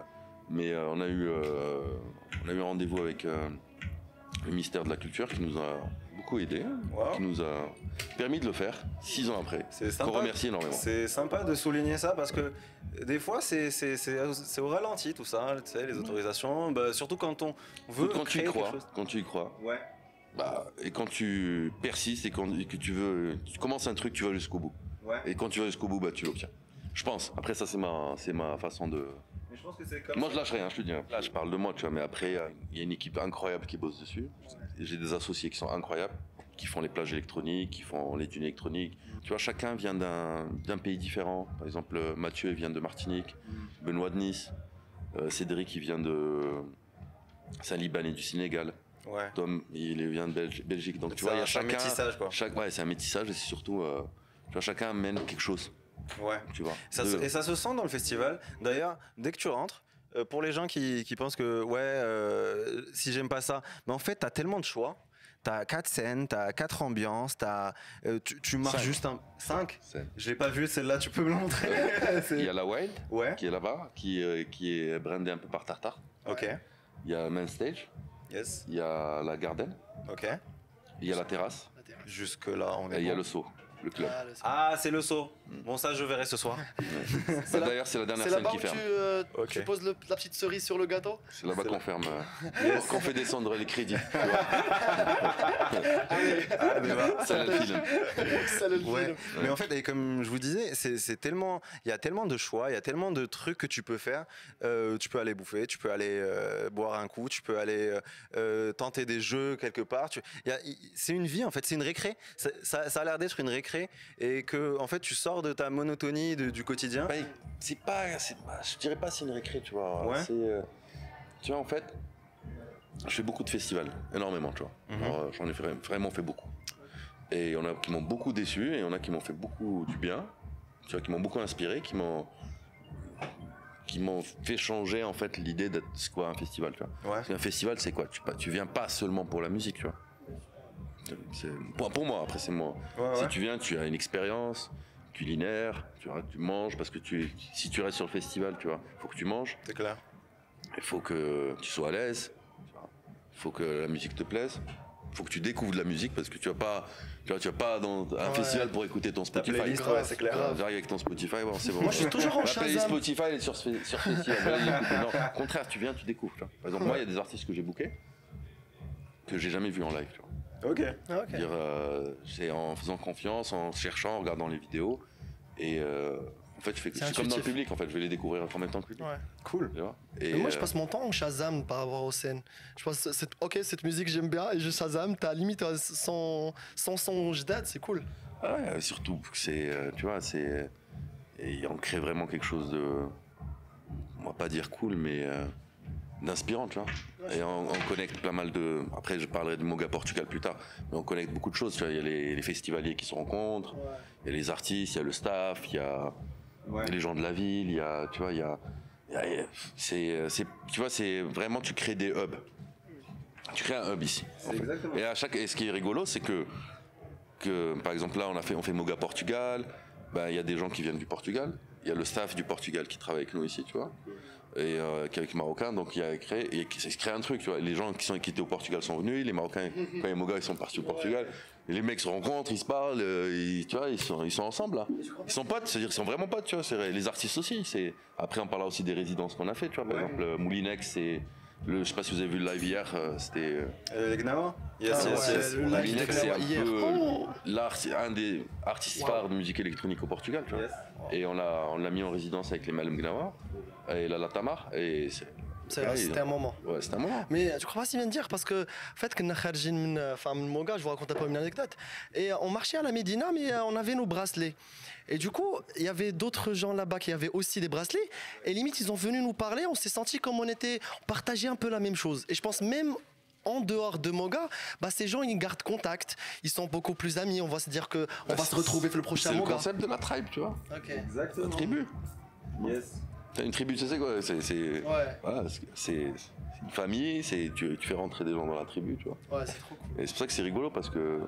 Speaker 4: mais on a eu, on a eu un rendez-vous avec le ministère de la Culture qui nous a beaucoup aidé,
Speaker 1: Wow.
Speaker 4: qui nous a permis de le faire six ans après.
Speaker 1: C'est
Speaker 4: Qu'on
Speaker 1: sympa.
Speaker 4: remercie énormément.
Speaker 1: C'est sympa de souligner ça parce que des fois c'est c'est- c'est- c'est au ralenti tout ça, tu sais, les autorisations. Bah, surtout quand on veut
Speaker 4: Quand tu y
Speaker 1: créer
Speaker 4: crois,
Speaker 1: quelque chose.
Speaker 4: quand tu y crois,
Speaker 1: Ouais.
Speaker 4: bah, et quand tu persistes et, quand- et que tu veux, tu commences un truc, tu vas jusqu'au bout.
Speaker 1: Ouais.
Speaker 4: Et quand tu vas jusqu'au bout, bah, tu l'obtiens. Je pense. Après, ça, c'est ma, c'est ma façon de.
Speaker 1: Mais je pense que c'est comme
Speaker 4: Moi,
Speaker 1: ça.
Speaker 4: je lâche rien, je te dis. hein. Là, je parle de moi, tu vois, mais après, euh, il y a une équipe incroyable qui bosse dessus. J'ai des associés qui sont incroyables, qui font les plages électroniques, qui font les dunes électroniques. Tu vois, chacun vient d'un d'un pays différent. Par exemple, euh, Mathieu, il vient de Martinique, Benoît de Nice, euh, Cédric, il vient de. C'est un Libanais du Sénégal.
Speaker 1: Ouais.
Speaker 4: Tom, il vient de Belgi- Belgique. Donc, tu
Speaker 1: C'est
Speaker 4: vois, il y
Speaker 1: un-
Speaker 4: a
Speaker 1: c'est un
Speaker 4: chacun.
Speaker 1: métissage, quoi.
Speaker 4: Chaque, ouais, c'est un métissage et c'est surtout. euh, tu vois, chacun amène quelque chose,
Speaker 1: Ouais.
Speaker 4: tu vois.
Speaker 1: Ça
Speaker 4: De-
Speaker 1: se- et ça se sent dans le festival. D'ailleurs, dès que tu rentres, euh, pour les gens qui, qui pensent que, ouais, euh, si j'aime pas ça, mais en fait, t'as tellement de choix. T'as quatre scènes, t'as quatre ambiances, t'as, euh, tu, tu marches
Speaker 4: Cinq.
Speaker 1: juste un. 5
Speaker 4: c'est-
Speaker 1: Je l'ai pas vu, celle-là, tu peux me montrer
Speaker 4: Il y a la Wild
Speaker 1: Ouais,
Speaker 4: qui est là-bas, qui, euh, qui est brandée un peu par Tartar.
Speaker 1: ok.
Speaker 4: Il y a Main Stage,
Speaker 1: Yes,
Speaker 4: il y a la Garden,
Speaker 1: ok.
Speaker 4: il y a la terrasse,
Speaker 1: Jusque-là, on
Speaker 4: et
Speaker 1: est.
Speaker 4: il y a le saut, le club.
Speaker 3: Ah,
Speaker 1: Ah, c'est le saut. Bon, ça, je verrai ce soir.
Speaker 3: C'est là-
Speaker 4: D'ailleurs, c'est la dernière
Speaker 3: C'est
Speaker 4: scène
Speaker 3: là-bas
Speaker 4: qui
Speaker 3: où tu,
Speaker 4: ferme.
Speaker 3: euh,
Speaker 1: Ok.
Speaker 3: tu poses le- la petite cerise sur le gâteau
Speaker 4: C'est là-bas qu'on
Speaker 1: là.
Speaker 4: ferme, euh, qu'on fait descendre les crédits. tu vois.
Speaker 1: Ah, mais bah,
Speaker 4: Ça, le film.
Speaker 3: Ça, le
Speaker 1: Ouais,
Speaker 3: film.
Speaker 1: mais en fait, et comme je vous disais, c'est c'est tellement, il y a tellement de choix, il y a tellement de trucs que tu peux faire. Euh, tu peux aller bouffer, tu peux aller euh, boire un coup, tu peux aller euh, euh, tenter des jeux quelque part. Tu- il y a- il- C'est une vie en fait, c'est une récré. Ça, ça- ça a l'air d'être une récré et que en fait, tu sors de ta monotonie de- du quotidien.
Speaker 4: Bah, c'est pas, c'est pas- je dirais pas c'est une récré, tu vois.
Speaker 1: Ouais.
Speaker 4: Euh, tu vois, en fait, je fais beaucoup de festivals, énormément, tu vois.
Speaker 1: Mhm.
Speaker 4: Euh, j'en ai vra- vraiment fait beaucoup. Et il y en a qui m'ont beaucoup déçu, et il y en a qui m'ont fait beaucoup du bien, tu vois, qui m'ont beaucoup inspiré, qui m'ont qui m'ont fait changer en fait l'idée d'être quoi un festival tu vois
Speaker 1: Ouais.
Speaker 4: Qu'un festival c'est quoi? Tu, pas- tu viens pas seulement pour la musique tu vois pour, pour moi après c'est moi
Speaker 1: Ouais,
Speaker 4: si
Speaker 1: ouais.
Speaker 4: tu viens, tu as une expérience culinaire, tu, vois, tu manges parce que tu, si tu restes sur le festival, tu vois, faut que tu manges,
Speaker 1: C'est clair.
Speaker 4: il faut que tu sois à l'aise, il faut que la musique te plaise, il faut que tu découvres de la musique parce que tu vas pas, tu vois, tu vas pas dans un
Speaker 3: Ouais.
Speaker 4: festival pour écouter ton Spotify.
Speaker 1: ouais, c'est clair.
Speaker 4: J'arrive avec ton Spotify, bon, c'est bon.
Speaker 3: Moi, je suis toujours en
Speaker 4: La playlist
Speaker 3: Shazam.
Speaker 4: Spotify, elle est sur, sur festival. Non, au contraire, tu viens, tu découvres. tu vois. Par exemple, moi, il y a des artistes que j'ai bookés que j'ai jamais vus en live. Tu vois.
Speaker 1: Ok.
Speaker 3: Ah, ok.
Speaker 4: Dire, euh, c'est en faisant confiance, en cherchant, en regardant les vidéos. Et euh, en fait, je fais je
Speaker 3: C'est
Speaker 4: suis comme dans le public. En fait, je vais les découvrir en même temps que le public.
Speaker 3: Ouais.
Speaker 1: Cool.
Speaker 4: tu vois? Et
Speaker 3: Mais moi, je
Speaker 4: euh,
Speaker 3: passe mon temps en Shazam par rapport aux scènes. Je pense, c'est- ok, cette musique j'aime bien et je Shazam. T'as limite sans sans son date, c'est cool.
Speaker 4: ah ouais, surtout que c'est, tu vois, c'est, et on crée vraiment quelque chose de, on va pas dire cool, mais euh, d'inspirant, tu vois. Et on, on connecte pas mal de. Après, je parlerai de Moga Portugal plus tard, mais on connecte beaucoup de choses. Tu vois, il y a les, les festivaliers qui se rencontrent, il y a les artistes, il y a le staff, il y a
Speaker 1: Ouais.
Speaker 4: les gens de la ville, il y a, tu vois, il y a, a- c'est, c'est, tu vois, c'est vraiment tu crées des hubs. Tu crées un hub ici. en fait. Et à chaque, et ce qui est rigolo, c'est que, que, par exemple, là, on a fait, on fait Moga Portugal. Ben, il y a des gens qui viennent du Portugal. Il y a le staff du Portugal qui travaille avec nous ici, tu vois. Et euh, qui est avec les Marocains, donc il y a créé, et qui s'est créé un truc, tu vois. Les gens qui sont qui étaient au Portugal sont venus, les Marocains, quand il y a Moga, ils sont partis au Portugal. Et les mecs se rencontrent, ils se parlent, euh, ils, tu vois, ils sont, ils sont ensemble là. Ils sont potes, c'est-à-dire ils sont vraiment potes, tu vois. C'est les artistes aussi. C'est après on parlera aussi des résidences qu'on a fait, tu vois. Par exemple, euh, Moulinex, c'est le, je sais pas si vous avez vu le live hier, euh, c'était. euh,
Speaker 1: les Gnawa Yes,
Speaker 3: Ah
Speaker 1: yes,
Speaker 3: ouais,
Speaker 1: yes.
Speaker 4: c'est un
Speaker 3: hier.
Speaker 4: peu
Speaker 3: Oh
Speaker 4: l'art, c'est un des artistes phares de musique électronique au Portugal, tu vois.
Speaker 1: Yes.
Speaker 4: Et on l'a, on l'a mis en résidence avec les Malum Gnawa et la Latamar. Et ah
Speaker 3: c'était un moment.
Speaker 4: Ouais, c'était un moment.
Speaker 3: Mais tu crois pas si bien dire parce que, en fait, quand on a je vous raconte un peu une anecdote. Et euh, on marchait à la Médina, mais euh, on avait nos bracelets. Et du coup, il y avait d'autres gens là-bas qui avaient aussi des bracelets. Et limite, ils ont venu nous parler. On s'est senti comme on était, on partageait un peu la même chose. Et je pense même en dehors de Moga, bah, ces gens ils gardent contact, ils sont beaucoup plus amis. On va se dire que bah, va se retrouver le prochain Moga.
Speaker 4: C'est le concept de la tribe, tu vois.
Speaker 3: Ok, Exactement.
Speaker 4: La tribu.
Speaker 1: Yes.
Speaker 4: T'as une tribu, tu sais quoi C'est, c'est,
Speaker 3: Ouais.
Speaker 4: voilà, une famille, c'est, tu, tu fais rentrer des gens dans la tribu, tu vois.
Speaker 3: Ouais, c'est trop cool.
Speaker 4: Et c'est pour ça que c'est rigolo parce que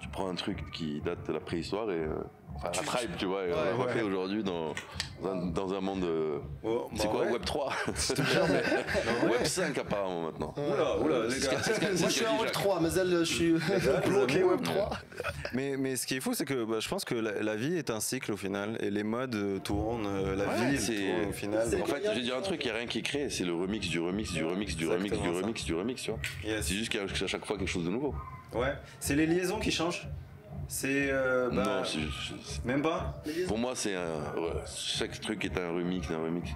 Speaker 4: tu prends un truc qui date de la préhistoire et. euh, enfin, la tribe, tu vois,
Speaker 3: Ouais,
Speaker 4: le refait aujourd'hui dans, dans, un, dans un monde. euh,
Speaker 1: Oh,
Speaker 4: c'est
Speaker 1: bah
Speaker 4: quoi,
Speaker 1: ouais.
Speaker 4: Web 3 Web 5 apparemment maintenant.
Speaker 1: Oula, oula, les
Speaker 4: C'est
Speaker 1: gars.
Speaker 4: c'est c'est
Speaker 3: Moi je suis en Web
Speaker 4: Jacques.
Speaker 3: 3, mais elle je suis bloqué Web 3.
Speaker 1: Mais, mais ce qui est fou, c'est que bah, je pense que la, la vie est un cycle au final, et les modes euh, tournent, euh, la
Speaker 4: Ouais,
Speaker 1: vie
Speaker 4: c'est-
Speaker 1: tourne au final.
Speaker 3: c'est-
Speaker 4: En fait, je vais dire un truc, il n'y a rien qui est créé, c'est le remix du remix du remix du remix du remix du remix, tu vois. C'est juste qu'il y a à chaque fois quelque chose de nouveau.
Speaker 1: Ouais, c'est les liaisons qui changent. C'est. euh, bah,
Speaker 4: Non, c'est-
Speaker 1: Même pas
Speaker 4: pour moi, c'est un. ouais, chaque truc est un remix d'un remix.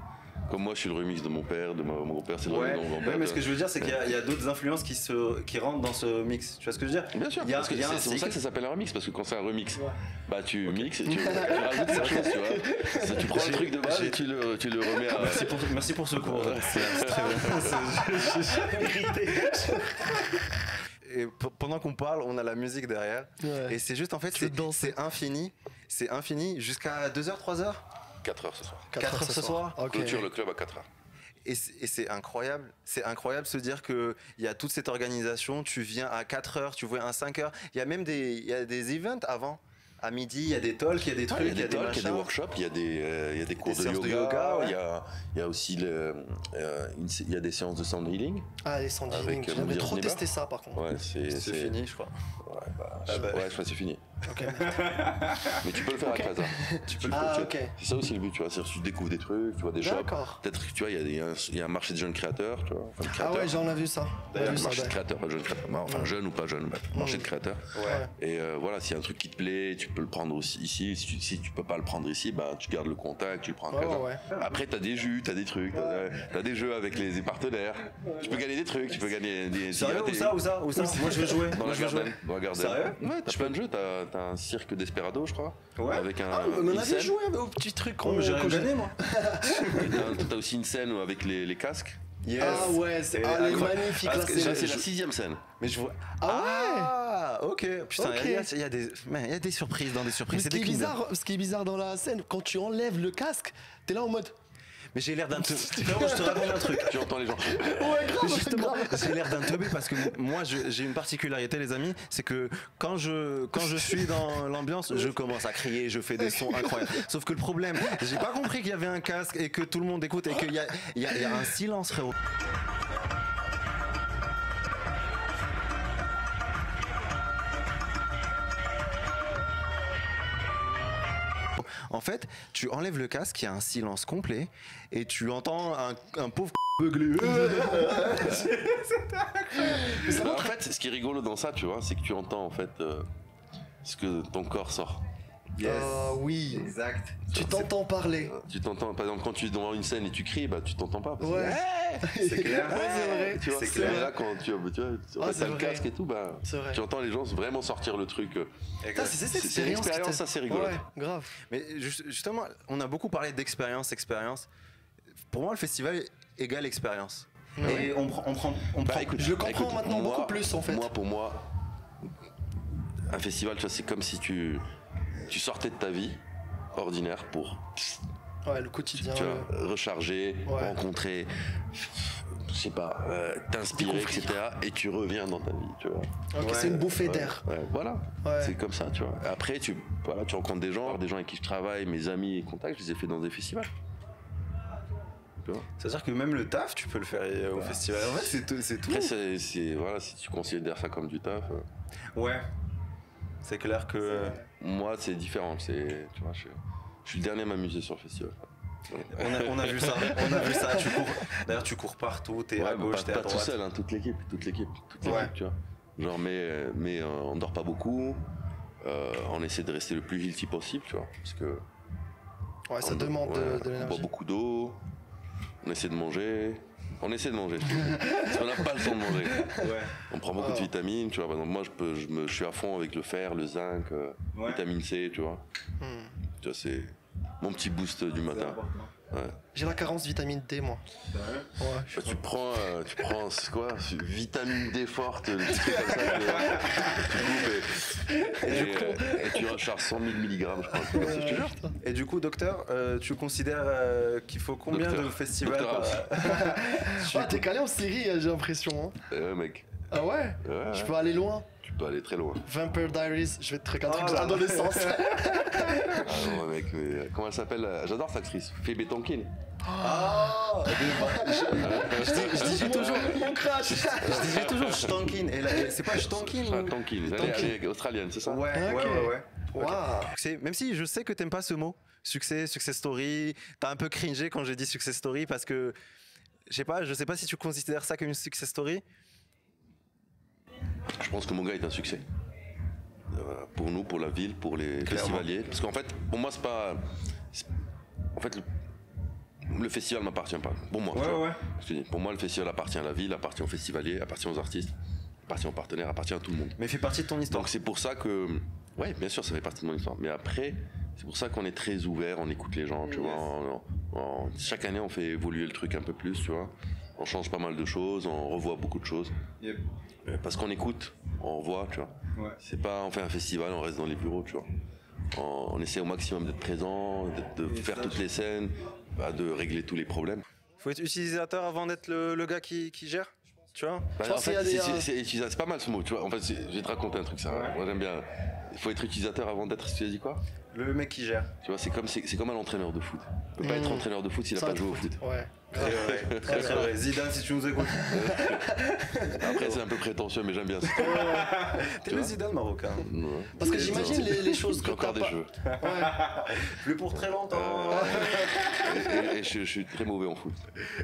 Speaker 4: Comme moi, je suis le remix de mon père, de ma- mon grand-père, c'est le
Speaker 1: Ouais,
Speaker 4: remix de mon grand-père.
Speaker 1: ouais, mais ce que je veux dire, c'est qu'il y a, a d'autres influences qui, se, qui rentrent dans ce mix. Tu vois ce que je veux dire?
Speaker 4: Bien sûr,
Speaker 1: Il y a-
Speaker 4: parce que
Speaker 1: il y a
Speaker 4: c'est pour ça que ça s'appelle un remix, parce que quand c'est un remix, bah tu mixes, tu, tu rajoutes quelque chose, tu vois. Ça, tu prends le truc de base et tu le, tu le remets à.
Speaker 1: Merci pour, merci pour ce cours. C'est c'est très bien. Et pendant qu'on parle, on a la musique derrière.
Speaker 3: Ouais.
Speaker 1: Et c'est juste, en fait, c'est infini. C'est infini jusqu'à 2h, 3h
Speaker 4: 4 heures ce soir.
Speaker 3: 4
Speaker 1: heures ce soir.
Speaker 3: Ok.
Speaker 4: Clôture le club à 4 heures.
Speaker 1: Et c'est incroyable, c'est incroyable se dire qu'il y a toute cette organisation, tu viens à 4 heures, tu vois à 5 heures, il y a même des, il y a des events avant. À midi, il y a des talks, il y a des
Speaker 4: Ah,
Speaker 1: trucs,
Speaker 4: il y a des talks, il y a des workshops, il y a des, euh, il y a des cours
Speaker 1: Des
Speaker 4: de yoga,
Speaker 1: de yoga, ouais.
Speaker 4: il, y a, il y a aussi le, euh, une y a des séances de sound healing.
Speaker 3: Ah, les sound healing.
Speaker 4: euh,
Speaker 3: J'aimerais trop tester ça par contre.
Speaker 4: Ouais, c'est
Speaker 1: C'est fini, je crois.
Speaker 4: Ouais, bah,
Speaker 1: Ah bah.
Speaker 4: ouais, je crois que c'est fini.
Speaker 3: Ok.
Speaker 4: Mais tu peux le faire à Casa. Tu peux le
Speaker 3: Ah, ok.
Speaker 4: C'est ça aussi le but, tu vois. C'est-à-dire que tu découvres des trucs, tu vois, des shops.
Speaker 3: D'accord.
Speaker 4: Peut-être, tu vois, il y a y, un- il y a un marché de jeunes créateurs, tu vois. Enfin, de
Speaker 3: Ah ouais, j'en ai vu ça. On a
Speaker 4: D'ailleurs,
Speaker 3: vu ça,
Speaker 4: marché de
Speaker 3: ouais.
Speaker 4: créateurs, pas de jeunes créateurs. Enfin, jeunes ou pas jeunes, bref, marché de créateurs.
Speaker 3: Ouais.
Speaker 4: Et euh, voilà, s'il y a un truc qui te plaît, tu peux le prendre aussi ici. Si tu, si tu peux pas le prendre ici, bah, tu gardes le contact, tu le prends à
Speaker 3: Ouais,
Speaker 4: Casa.
Speaker 3: ouais, ouais.
Speaker 4: Après, t'as des jus, t'as des trucs, t'as as des jeux avec les partenaires. Tu peux gagner des trucs, tu peux gagner des.
Speaker 1: Sérieux, où ça, où ça, où ça Moi je veux jouer.
Speaker 4: Dans
Speaker 1: Moi
Speaker 4: la
Speaker 1: je veux
Speaker 4: Garden.
Speaker 1: jouer.
Speaker 4: Dans la Garden.
Speaker 1: Sérieux?
Speaker 4: Ouais, t'as plein de jeux. T'as t'as un cirque Desperado, je crois.
Speaker 1: Ouais.
Speaker 4: Avec un.
Speaker 3: Ah, mais on avait joué au petit truc
Speaker 1: Oh, j'ai gagné moi.
Speaker 4: Et T'as t'as aussi une scène avec les, les casques.
Speaker 1: Yes.
Speaker 3: Ah ouais, c'est ah, magnifique
Speaker 1: que
Speaker 3: c'est
Speaker 4: la sixième scène.
Speaker 1: Mais je vois.
Speaker 3: Ah ouais
Speaker 1: Ah, ok. Putain, il y a- il y, a des, man, il y a des surprises dans des
Speaker 3: Mais
Speaker 1: surprises.
Speaker 3: ce
Speaker 1: C'est
Speaker 3: qui,
Speaker 1: des
Speaker 3: est
Speaker 1: Kinder.
Speaker 3: bizarre, ce qui est bizarre dans la scène, quand tu enlèves le casque, t'es là en mode.
Speaker 1: Mais j'ai l'air d'un teubé. Je te raconte un truc.
Speaker 4: Tu entends les gens.
Speaker 3: Ouais, grave,
Speaker 1: Justement, j'ai l'air d'un teubé parce que moi j'ai une particularité les amis, c'est que quand je quand je suis dans l'ambiance, je commence à crier, je fais des sons incroyables. Sauf que le problème, j'ai pas compris qu'il y avait un casque et que tout le monde écoute et qu'il y a, y a un silence frérot. En fait, tu enlèves le casque, il y a un silence complet et tu entends un, un pauvre beugler.
Speaker 4: Bah, en fait, ce qui est rigolo dans ça, tu vois, c'est que tu entends en fait euh, ce que ton corps sort.
Speaker 3: Ah oui,
Speaker 1: Exact.
Speaker 3: tu t'entends parler.
Speaker 4: Tu t'entends, par exemple, quand tu es devant une scène et tu cries, bah tu t'entends pas. parce que-
Speaker 3: Ouais,
Speaker 1: C'est clair.
Speaker 3: Ouais, c'est vrai.
Speaker 4: Tu vois,
Speaker 1: C'est
Speaker 4: c'est
Speaker 1: clair.
Speaker 4: là quand tu, tu vois, tu
Speaker 3: Ah,
Speaker 4: as
Speaker 3: c'est
Speaker 4: le casque et tout, bah
Speaker 3: c'est
Speaker 4: tu entends les gens vraiment sortir le truc.
Speaker 3: c'est
Speaker 4: C'est- c'est une
Speaker 3: expérience t'a-
Speaker 4: assez rigolote.
Speaker 3: Ouais, grave.
Speaker 1: Mais juste- justement, on a beaucoup parlé d'expérience, expérience. Pour moi, le festival égale expérience. Et on prend, on prend, on
Speaker 4: Bah,
Speaker 1: prend-
Speaker 4: écoute,
Speaker 3: je le comprends
Speaker 4: écoute,
Speaker 3: maintenant
Speaker 4: moi-
Speaker 3: beaucoup plus, en fait.
Speaker 4: Moi, pour moi, un festival, tu vois, c'est comme si tu, tu sortais de ta vie ordinaire pour
Speaker 3: Ouais, le quotidien.
Speaker 4: tu vois, recharger,
Speaker 3: Ouais.
Speaker 4: rencontrer, sais pas, euh, t'inspirer, etc. Et tu reviens dans ta vie, tu vois.
Speaker 1: Ouais.
Speaker 3: c'est une bouffée d'air.
Speaker 4: ouais, voilà,
Speaker 3: Ouais.
Speaker 4: c'est comme ça, tu vois. Après, tu, voilà, tu rencontres des gens, des gens avec qui je travaille, mes amis et contacts, je les ai fait dans des festivals. Tu vois.
Speaker 1: C'est-à-dire que même le taf, tu peux le faire euh, au festival. En fait, c'est tout.
Speaker 4: Après, c'est, c'est- voilà, si tu considères ça comme du taf, euh,
Speaker 1: Ouais. C'est clair que.
Speaker 4: moi, c'est différent. C'est, tu vois, je, je suis le dernier à m'amuser sur le festival.
Speaker 1: On a, on a vu ça, on a vu ça. Tu cours. D'ailleurs, tu cours partout. T'es
Speaker 4: Ouais,
Speaker 1: à
Speaker 4: mais
Speaker 1: gauche, t'es à
Speaker 4: pas tout
Speaker 1: droite.
Speaker 4: seul, hein, toute l'équipe, toute l'équipe, toute l'équipe,
Speaker 1: Ouais.
Speaker 4: tu vois. Genre, mais, mais euh, on dort pas beaucoup. euh, on essaie de rester le plus guilty possible, tu vois, parce que
Speaker 3: Ouais, ça
Speaker 4: on,
Speaker 3: demande de- de,
Speaker 4: on boit
Speaker 3: l'énergie.
Speaker 4: beaucoup d'eau. On essaie de manger. On essaie de manger. Parce qu'on n'a pas le temps de manger.
Speaker 1: Ouais.
Speaker 4: On prend beaucoup de
Speaker 3: Oh.
Speaker 4: vitamines, tu vois. Par exemple, moi, je, peux, je, me, je suis à fond avec le fer, le zinc, euh,
Speaker 1: Ouais.
Speaker 4: vitamine C, tu vois.
Speaker 3: Hmm.
Speaker 4: Tu vois, c'est mon petit boost du matin. Ouais.
Speaker 3: J'ai la carence vitamine D, moi. Ouais. je-
Speaker 4: Bah, tu prends, euh, tu prends, quoi Vitamine D forte, le petit truc comme ça. tu, tu coupes et, et, euh, et tu recharges 100 000 mg, je crois. je te jure.
Speaker 1: Et du coup, docteur, euh, tu considères euh, qu'il faut combien
Speaker 4: Docteur.
Speaker 1: de festivals
Speaker 3: Ah, t'es calé en série, hein, j'ai l'impression. hein.
Speaker 4: Ouais, mec.
Speaker 3: Ah ouais
Speaker 4: Ouais,
Speaker 3: Je peux aller loin.
Speaker 4: Tu peux aller très loin.
Speaker 3: Vampire Diaries, je vais te truc un truc
Speaker 1: Oh là.
Speaker 3: l'adolescence.
Speaker 4: Ah non, mec, mais, euh, comment elle s'appelle euh, J'adore cette actrice. Phoebe Tonkin.
Speaker 1: Ah Je disais toujours,
Speaker 3: Mon crash
Speaker 1: je disais toujours Stankin. C'est pas Stankin.
Speaker 4: Elle est- est australienne, c'est ça
Speaker 1: Ouais, ouais, ouais, même si je sais que t'aimes pas ce mot, succès, success story, t'as un peu cringé quand j'ai dit success story parce que, je sais pas, je sais pas si tu considères ça comme une success story.
Speaker 4: Je pense que mon gars est un succès. Euh, pour nous, pour la ville, pour les festivaliers. Parce qu'en fait, pour moi, c'est pas. En fait, le, le festival m'appartient pas. Pour moi.
Speaker 1: Ouais, ouais.
Speaker 4: Pour moi, le festival appartient à la ville, appartient aux festivaliers, appartient aux artistes, appartient aux partenaires, appartient à tout le monde.
Speaker 1: Mais il fait partie de ton histoire.
Speaker 4: Donc c'est pour ça que, ouais, bien sûr, ça fait partie de mon histoire. Mais après, c'est pour ça qu'on est très ouvert, on écoute les gens, tu vois. on- on- chaque année, on fait évoluer le truc un peu plus, tu vois. On change pas mal de choses, on revoit beaucoup de choses.
Speaker 1: Yep.
Speaker 4: Euh, Parce qu'on écoute, on revoit, tu vois.
Speaker 1: Ouais.
Speaker 4: C'est pas, on fait un festival, on reste dans les bureaux, tu vois. On, on essaie au maximum d'être présent, de,
Speaker 1: Et
Speaker 4: faire
Speaker 1: ça,
Speaker 4: toutes les scènes, bah, de régler tous les problèmes.
Speaker 1: Faut être utilisateur avant d'être le, le gars qui, qui gère, tu vois?
Speaker 4: Bah, en fait,
Speaker 3: a des,
Speaker 4: c'est-
Speaker 3: euh,
Speaker 4: c'est- c'est utilisateur- c'est pas mal ce mot, tu vois. En fait, je vais te raconter un truc, ça.
Speaker 1: Ouais.
Speaker 4: Moi, j'aime bien. Il faut être utilisateur avant d'être. Tu as dit quoi
Speaker 1: Le mec qui gère.
Speaker 4: Tu vois, c'est comme, c'est, c'est comme un entraîneur de foot. Il peut pas être entraîneur de foot s'il a pas joué au foot.
Speaker 3: Ouais.
Speaker 1: Très vrai, très très vrai. Zidane, si tu nous écoutes.
Speaker 4: Après, c'est un peu prétentieux, mais j'aime bien ça.
Speaker 1: T'es le Zidane marocain.
Speaker 4: Ouais.
Speaker 3: Parce que j'imagine les, les choses que
Speaker 4: J'ai encore
Speaker 3: t'as
Speaker 4: des
Speaker 3: pas-
Speaker 4: cheveux.
Speaker 3: Ouais.
Speaker 1: Plus pour très longtemps.
Speaker 4: Et, et je, je suis très mauvais en foot.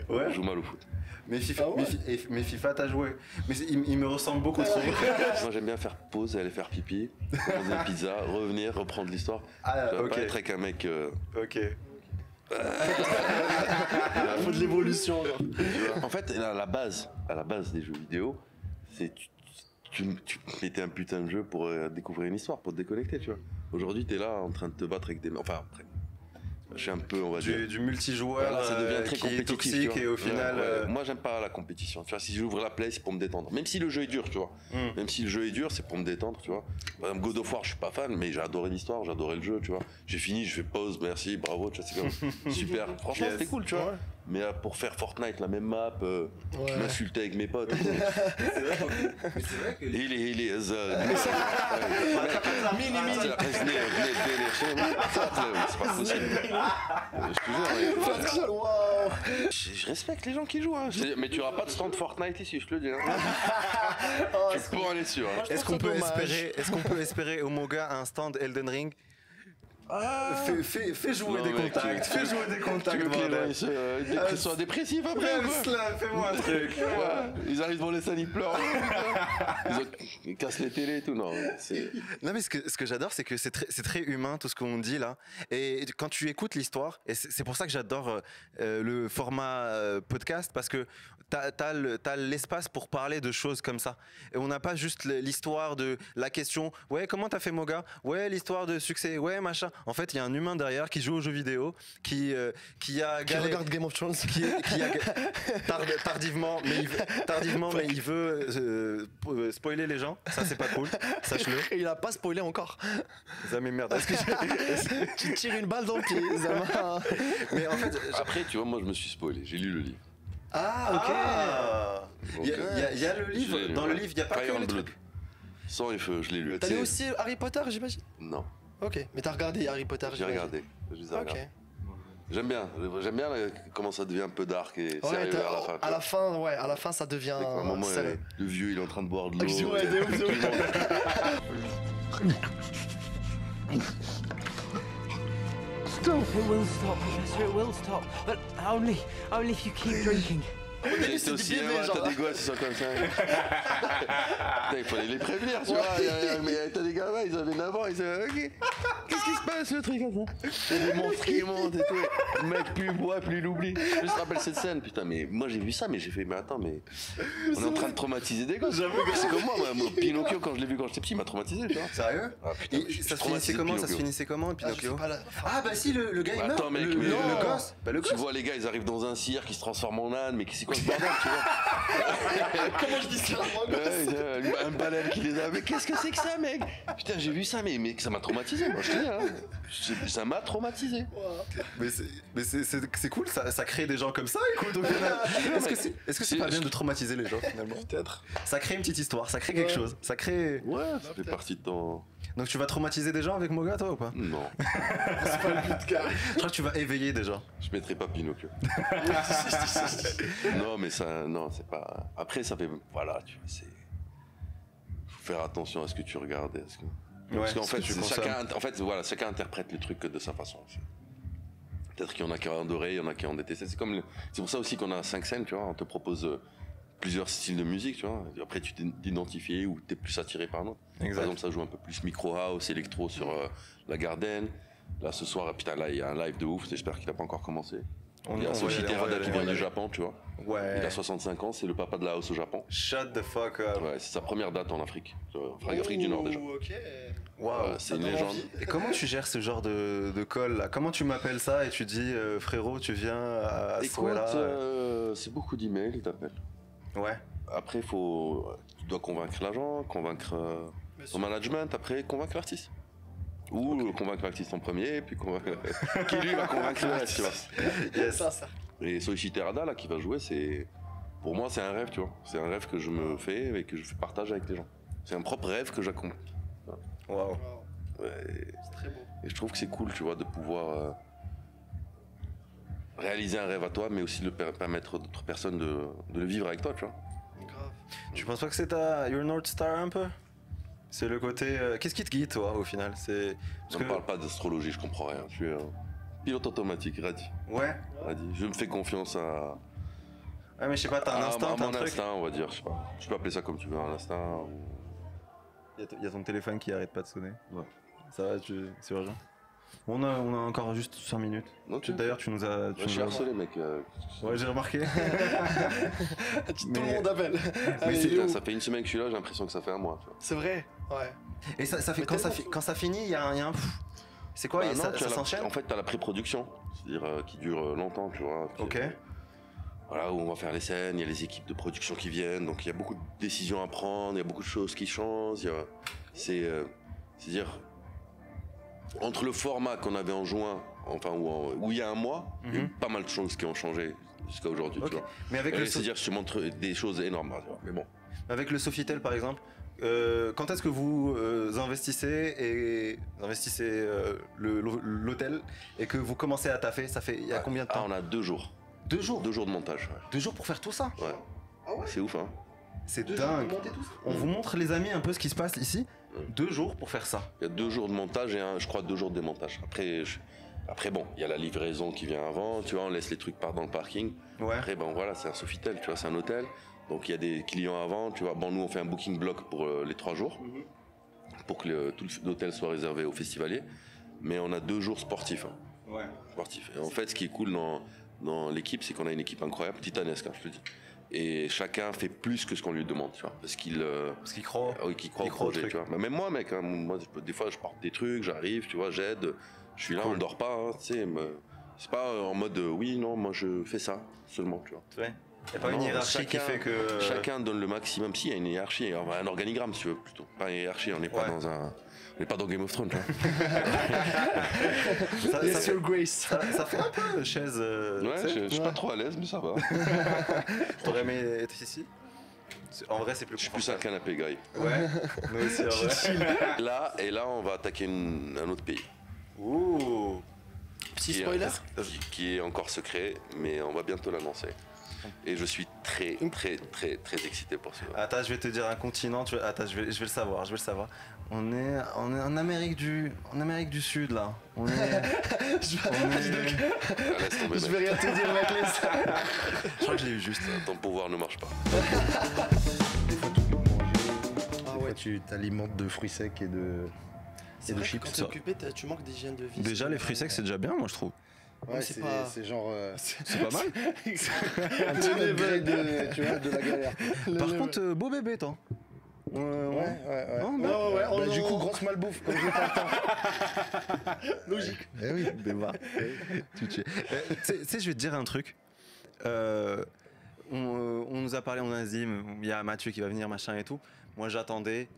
Speaker 1: Ouais.
Speaker 4: Je joue mal au foot.
Speaker 1: Mais FIFA,
Speaker 3: Ah ouais
Speaker 1: mais, Fi- et- mais FIFA, t'as joué. Mais il, il me ressemble beaucoup trop.
Speaker 4: Moi, j'aime bien faire pause et aller faire pipi, une pizza, revenir, reprendre l'histoire.
Speaker 1: Ah,
Speaker 4: Tu vas
Speaker 1: ok.
Speaker 4: pas être avec un mec. euh,
Speaker 1: Ok.
Speaker 3: Il faut de l'évolution.
Speaker 4: En fait, à la base, à la base des jeux vidéo, c'est tu, tu, tu mettais un putain de jeu pour euh, découvrir une histoire, pour te déconnecter, tu vois. Aujourd'hui, t'es là en train de te battre avec des. Enfin, après, je suis un peu, on va dire.
Speaker 1: Du, multijoueur
Speaker 4: Voilà, ça devient
Speaker 1: euh,
Speaker 4: très
Speaker 1: qui est
Speaker 4: compétitif.
Speaker 1: toxique et au final.
Speaker 4: Ouais, ouais.
Speaker 1: euh,
Speaker 4: Moi, j'aime pas la compétition. Tu vois, si j'ouvre la play, c'est pour me détendre. Même si le jeu est dur, tu vois.
Speaker 1: Mm.
Speaker 4: Même si le jeu est dur, c'est pour me détendre, tu vois. Par exemple, God of War, je suis pas fan, mais j'ai adoré l'histoire, j'ai adoré le jeu, tu vois. J'ai fini, je fais pause, merci, bravo, tu vois, c'est comme super. Franchement,
Speaker 1: Yes.
Speaker 4: c'était cool, tu vois.
Speaker 3: Ouais.
Speaker 4: Mais euh, pour faire Fortnite, la même map, euh,
Speaker 3: Ouais.
Speaker 4: je m'insultais avec mes potes.
Speaker 1: c'est vrai que.
Speaker 4: il est, il est, euh,
Speaker 3: Mini, mini.
Speaker 4: c'est pas possible. Je te jure, je, je respecte les gens qui jouent, hein. Mais tu auras pas de stand Fortnite ici, je te le dis. hein.
Speaker 3: Oh,
Speaker 4: tu peux en aller sûr. hein.
Speaker 1: Est-ce
Speaker 3: trouve
Speaker 1: qu'on
Speaker 3: ça
Speaker 1: peut
Speaker 3: dommage.
Speaker 1: espérer, est-ce qu'on peut espérer au Moga un stand Elden Ring?
Speaker 3: Ah.
Speaker 1: fais, fais- fais jouer
Speaker 4: Non,
Speaker 1: des contacts,
Speaker 4: tu-
Speaker 1: fais jouer des
Speaker 4: Tu
Speaker 1: contacts, bordel.
Speaker 4: euh, qu'ils soient dépressifs après
Speaker 1: fais-moi un truc.
Speaker 4: Ouais, Ils arrivent devant les salles, ils pleurent. Ils, ont- ils cassent les télés et tout. Non.
Speaker 1: Non mais ce que, ce que j'adore c'est que c'est très, humain tout ce qu'on dit là et quand tu écoutes l'histoire et c'est pour ça que j'adore euh, euh, le format euh, podcast parce que t'as as, l'espace pour parler de choses comme ça et on n'a pas juste l'histoire de la question ouais comment t'as fait Moga? Ouais l'histoire de succès ouais machin en fait il y a un humain derrière qui joue aux jeux vidéo qui euh, qui a
Speaker 3: Qui
Speaker 1: galé-
Speaker 3: regarde Game of Thrones.
Speaker 1: qui, qui a tard- tardivement, mais il veut, tardivement, mais il veut euh, euh, spoiler les gens. Ça, c'est pas cool. Sache-le.
Speaker 3: Et il a pas spoilé encore.
Speaker 1: Ça m'emmerde. Est-ce que
Speaker 3: Tu tires une balle dans le pied, Zama.
Speaker 1: Mais en fait,
Speaker 4: Après, tu vois, moi, je me suis spoilé. J'ai lu le livre.
Speaker 3: Ah, ok.
Speaker 1: Ah Il y, a- il y le livre, dans le livre, il n'y a pas
Speaker 4: Fire
Speaker 1: que les trucs.
Speaker 4: Sang et feu, je l'ai lu.
Speaker 3: T'as lu aussi Harry Potter, j'imagine?
Speaker 4: Non,
Speaker 3: Ok, mais t'as regardé Harry Potter,
Speaker 4: j'ai regardé. Je les ai. J'aime bien, j'aime bien euh, comment ça devient un peu dark et
Speaker 3: Ouais,
Speaker 4: sérieux à la fin.
Speaker 3: à la fin, ouais, à la fin, ça devient
Speaker 4: un moment, euh, le vieux, il est en train de boire de l'eau.
Speaker 3: Ouais, de ouf, de ouf.
Speaker 5: Stop! It will stop, Professor, it will stop. But only, only if you keep drinking.
Speaker 4: Au cinéma, t'as des gosses, ils sont comme ça. Il fallait les prévenir, tu vois. il y a- Mais t'as des gamins, ils avaient 9 ans, ils disaient Ok, qu'est-ce qui se passe, le truc comme ça? Il y a des monstres qui montent et tout. Le mec, plus il boit, plus il oublie. Je me rappelle cette scène, putain, mais moi j'ai vu ça, mais j'ai fait Mais attends, mais. On est en train de traumatiser des gosses. C'est comme moi, moi, Pinocchio, quand je l'ai vu quand j'étais petit, il m'a traumatisé, tu vois.
Speaker 1: Sérieux?
Speaker 4: Ah, putain,
Speaker 1: Et
Speaker 4: je suis
Speaker 1: ça se finissait comment? Ça se finissait comment,
Speaker 3: Ah,
Speaker 1: Pinocchio? Ah bah si, le, le gars il meurt.
Speaker 4: Attends, mec,
Speaker 1: le, gosse. Bah
Speaker 4: Tu vois les gars, ils arrivent dans un cirque, ils se transforment en âne, mais c'est quoi ce bordel, tu vois
Speaker 3: Comment je dis ça
Speaker 4: Ouais, un baleine qui les a. Mais qu'est-ce que c'est que ça, mec? Putain, j'ai vu ça, mais, mais ça m'a traumatisé. Moi, je te dis, hein. Ça m'a traumatisé.
Speaker 1: Mais c'est- mais c'est- cool, ça, ça crée des gens comme ça, écoute. au final. Est-ce que c'est est -ce pas bien de traumatiser les gens finalement?
Speaker 4: Peut-être.
Speaker 1: Ça crée une petite histoire, ça crée quelque
Speaker 3: Ouais.
Speaker 1: chose. Ça crée.
Speaker 4: Ouais, ça fait partie de ton.
Speaker 1: Donc tu vas traumatiser des gens avec Moga, toi ou pas
Speaker 4: Non,
Speaker 3: C'est pas le but, gars.
Speaker 1: Je crois que tu vas éveiller des gens.
Speaker 4: je mettrai pas Pinocchio. non, mais ça. Non, c'est pas. Après, ça fait. Voilà, tu vois, c'est. Faut faire attention à ce que tu regardes. et à ce que- Parce qu'en
Speaker 1: que
Speaker 4: fait, chacun, en fait, voilà, chacun interprète le truc de sa façon. Peut-être qu'il y en a qui ont adoré, il y en a qui ont détesté. C'est comme, le- c'est pour ça aussi qu'on a cinq scènes, tu vois. On te propose euh, plusieurs styles de musique, tu vois. Après, tu t'identifies ou t'es plus attiré par un autre.
Speaker 1: Exact.
Speaker 4: Par exemple, ça joue un peu plus micro house, électro sur euh, la Garden. Là, ce soir, putain, là, il y a un live de ouf. J'espère qu'il n'a pas encore commencé.
Speaker 1: On-
Speaker 4: il y a Soshi Terada qui vient du. Japon, tu vois. Il
Speaker 1: Ouais.
Speaker 4: a 65 ans, c'est le papa de la house au Japon.
Speaker 1: Shut the fuck up.
Speaker 4: Ouais, c'est sa première date en Afrique. Afrique Afrique du Nord déjà.
Speaker 3: Ok.
Speaker 1: Waouh.
Speaker 4: Ouais, c'est une légende.
Speaker 1: Et comment tu gères ce genre de, de call là? Comment tu m'appelles ça et tu dis euh, frérot, tu viens à
Speaker 4: Écoute, euh, c'est beaucoup d'emails, ils t'appellent.
Speaker 1: Ouais.
Speaker 4: Après, faut, tu dois convaincre l'agent, convaincre euh,
Speaker 3: sûr.
Speaker 4: management, après convaincre l'artiste. Ou convaincre l'artiste en premier, puis convaincre. qui lui va convaincre le reste, tu vois.
Speaker 1: Yes.
Speaker 3: Ça, ça.
Speaker 4: Et Soichi Terada, là, qui va jouer, c'est. Pour moi, c'est un rêve, tu vois. C'est un rêve que je me fais et que je partage avec les gens. C'est un propre rêve que j'accomplis.
Speaker 1: Waouh.
Speaker 3: Wow,
Speaker 4: Ouais,
Speaker 3: C'est très beau.
Speaker 4: Et je trouve que c'est cool, tu vois, de pouvoir euh, réaliser un rêve à toi, mais aussi de le per- permettre à d'autres personnes de, de le vivre avec toi, tu vois.
Speaker 3: Grave.
Speaker 1: Tu penses pas que c'est ta your North Star un peu? C'est le côté. euh, Qu'est-ce qui te guide toi au final? C'est
Speaker 4: Je
Speaker 1: parce
Speaker 4: ne
Speaker 1: que
Speaker 4: parle pas d'astrologie, je comprends rien. Je suis un pilote automatique, Radi.
Speaker 1: ouais.
Speaker 4: Radi. Je me fais confiance à,
Speaker 1: Ouais, mais je sais pas, t'as un
Speaker 4: à-
Speaker 1: instinct, t'as un truc?
Speaker 4: instinct, on va dire. Je sais pas. Tu peux appeler ça comme tu veux, un instinct. ou-
Speaker 1: Il y a t- il y, a ton téléphone qui arrête pas de sonner.
Speaker 4: Ouais.
Speaker 1: Ça va, tu... c'est urgent? On a, on a encore juste 5 minutes. D'ailleurs, tu nous as. Tu
Speaker 4: Ouais, je suis
Speaker 1: nous as-
Speaker 4: harcelé, mec. euh,
Speaker 1: Ouais, j'ai remarqué.
Speaker 3: Tout
Speaker 1: Mais-
Speaker 3: le monde appelle. Allez, où
Speaker 4: ça fait une semaine que je suis là, j'ai l'impression que ça fait un mois.
Speaker 3: C'est vrai. Ouais.
Speaker 1: Et ça, ça fait
Speaker 3: Mais
Speaker 1: quand ça,
Speaker 3: tellement
Speaker 1: fi- quand ça finit, il y a un. il y a un- pff. C'est quoi
Speaker 4: Bah non,
Speaker 1: Ça,
Speaker 4: la-
Speaker 1: s'enchaîne
Speaker 4: En fait, tu as la pré-production, c'est-à-dire euh, qui dure euh, longtemps, tu vois. Puis,
Speaker 1: Ok.
Speaker 4: euh, Voilà, où on va faire les scènes, il y a les équipes de production qui viennent, donc il y a beaucoup de décisions à prendre, il y a beaucoup de choses qui changent. il y a- C'est, euh, c'est-à-dire, entre le format qu'on avait en juin, enfin, en- où il y a un mois, il y a eu
Speaker 1: Mhm.
Speaker 4: pas mal de choses qui ont changé jusqu'à aujourd'hui,
Speaker 1: Ok.
Speaker 4: tu vois.
Speaker 1: Mais avec le, so-
Speaker 4: C'est-à-dire, je te montre des choses énormes, tu vois. mais bon.
Speaker 1: avec le Sofitel par exemple, euh, quand est-ce que vous euh, investissez et investissez euh, l'hôtel et que vous commencez à taffer Ça fait il y a combien de
Speaker 4: Ah,
Speaker 1: temps
Speaker 4: on a deux jours.
Speaker 1: Deux jours.
Speaker 4: Deux jours de montage, ouais.
Speaker 1: Deux jours pour faire tout ça.
Speaker 4: Ouais.
Speaker 3: Ah ouais
Speaker 4: C'est ouf, hein.
Speaker 1: C'est dingue. On vous montre les amis un peu ce qui se passe ici. Deux jours pour faire ça.
Speaker 4: Il y a deux jours de montage et un, je crois deux jours de démontage. Après, je- après bon, il y a la livraison qui vient avant, tu vois, on laisse les trucs par dans le parking.
Speaker 1: Ouais.
Speaker 4: Après, bon voilà, c'est un Sofitel, tu vois, c'est un hôtel. Donc il y a des clients avant, tu vois. Bon, nous on fait un booking block pour euh, les trois jours, pour que le- tout l'hôtel soit réservé aux festivaliers. Mais on a deux jours sportifs. hein,
Speaker 1: Ouais.
Speaker 4: sportifs. Et en fait, ce qui est cool dans, dans l'équipe, c'est qu'on a une équipe incroyable, titanesque, hein, je te dis. Et chacun fait plus que ce qu'on lui demande, tu vois, parce qu'il euh,
Speaker 1: Parce qu'ils croient.
Speaker 4: ah oui, qui croit
Speaker 1: Il
Speaker 4: au
Speaker 1: croit au
Speaker 4: projet,
Speaker 1: truc.
Speaker 4: tu vois. Même moi, mec, hein, moi, je peux- des fois, je porte des trucs, j'arrive, tu vois, j'aide. Je suis là,
Speaker 1: Cool.
Speaker 4: on dort pas, hein, tu sais. C'est pas euh, en mode euh, oui, non, moi je fais ça seulement, tu vois.
Speaker 1: Ouais. Y a pas une hiérarchie qui
Speaker 4: chacun-
Speaker 1: fait que.
Speaker 4: Chacun donne le maximum. Si, il y a une hiérarchie, un organigramme, si tu veux, plutôt. Pas une hiérarchie, on n'est pas
Speaker 1: Ouais.
Speaker 4: dans un. On n'est pas dans Game of Thrones, hein.
Speaker 1: Ça, ça fait,
Speaker 3: your grace.
Speaker 1: ça, ça fait un peu chaise. euh,
Speaker 4: Ouais, je, je suis pas trop à l'aise, mais ça va.
Speaker 1: Ici En vrai, c'est plus
Speaker 4: Je suis plus un canapé guy.
Speaker 1: Ouais, nous aussi, en vrai.
Speaker 4: Là, et là, on va attaquer une- un autre pays.
Speaker 1: Ouh
Speaker 3: Petit
Speaker 4: qui est-
Speaker 3: spoiler.
Speaker 4: qui, qui est encore secret, mais on va bientôt l'annoncer. Et je suis très, très, très, très excité pour ça.
Speaker 1: Attends, je vais te dire un continent. Tu... Attends, je vais, je vais le savoir. Je vais le savoir. On est, on est en Amérique du, en Amérique du Sud là. On est, on est-
Speaker 4: Ah, laisse tomber,
Speaker 3: Je vais rien te dire, mec. laisse.
Speaker 1: Je crois que je l'ai eu juste.
Speaker 4: Ton pouvoir ne marche pas.
Speaker 2: Des fois, tu peux manger.
Speaker 3: Ah
Speaker 2: Des
Speaker 3: ouais.
Speaker 2: fois, tu t'alimentes de fruits secs et de.
Speaker 3: C'est
Speaker 2: de
Speaker 3: vrai
Speaker 2: chips,
Speaker 3: quand occupé, tu manques d'hygiène de vie.
Speaker 1: Déjà, les fruits secs, c'est déjà bien, moi je trouve.
Speaker 2: Ouais,
Speaker 3: c'est pas-
Speaker 2: c'est genre. euh,
Speaker 1: C'est pas mal.
Speaker 2: un petit de, tu vois, de la galère.
Speaker 1: Par contre, euh, beau bébé, toi. Euh,
Speaker 2: Ouais,
Speaker 1: ouais.
Speaker 2: ouais, ouais.
Speaker 1: Non,
Speaker 3: Ouais, ouais, ouais.
Speaker 2: Bah,
Speaker 3: oh
Speaker 2: du coup, grosse malbouffe, comme j'ai pas le temps.
Speaker 3: Logique.
Speaker 2: Eh oui.
Speaker 1: Tu te- Euh, Tu sais- tu sais, je vais te dire un truc. Euh, on, euh, on nous a parlé, on a dit, il y a Mathieu qui va venir, machin et tout. Moi, j'attendais.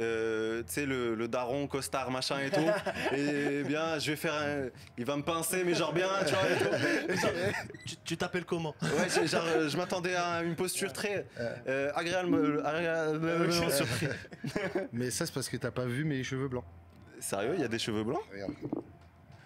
Speaker 1: Euh, tu sais, le, le daron, costard, machin et tout. et bien, je vais faire un. Il va me pincer, mais genre bien, tu vois, et tout. Et genre,
Speaker 3: Tu- Tu t'appelles comment?
Speaker 1: Ouais, je- genre, euh, je m'attendais à une posture très euh, agréable, agréablement surpris.
Speaker 2: Mais ça, c'est parce que t'as pas vu mes cheveux blancs.
Speaker 1: Sérieux, il y a des cheveux blancs?
Speaker 2: Regarde.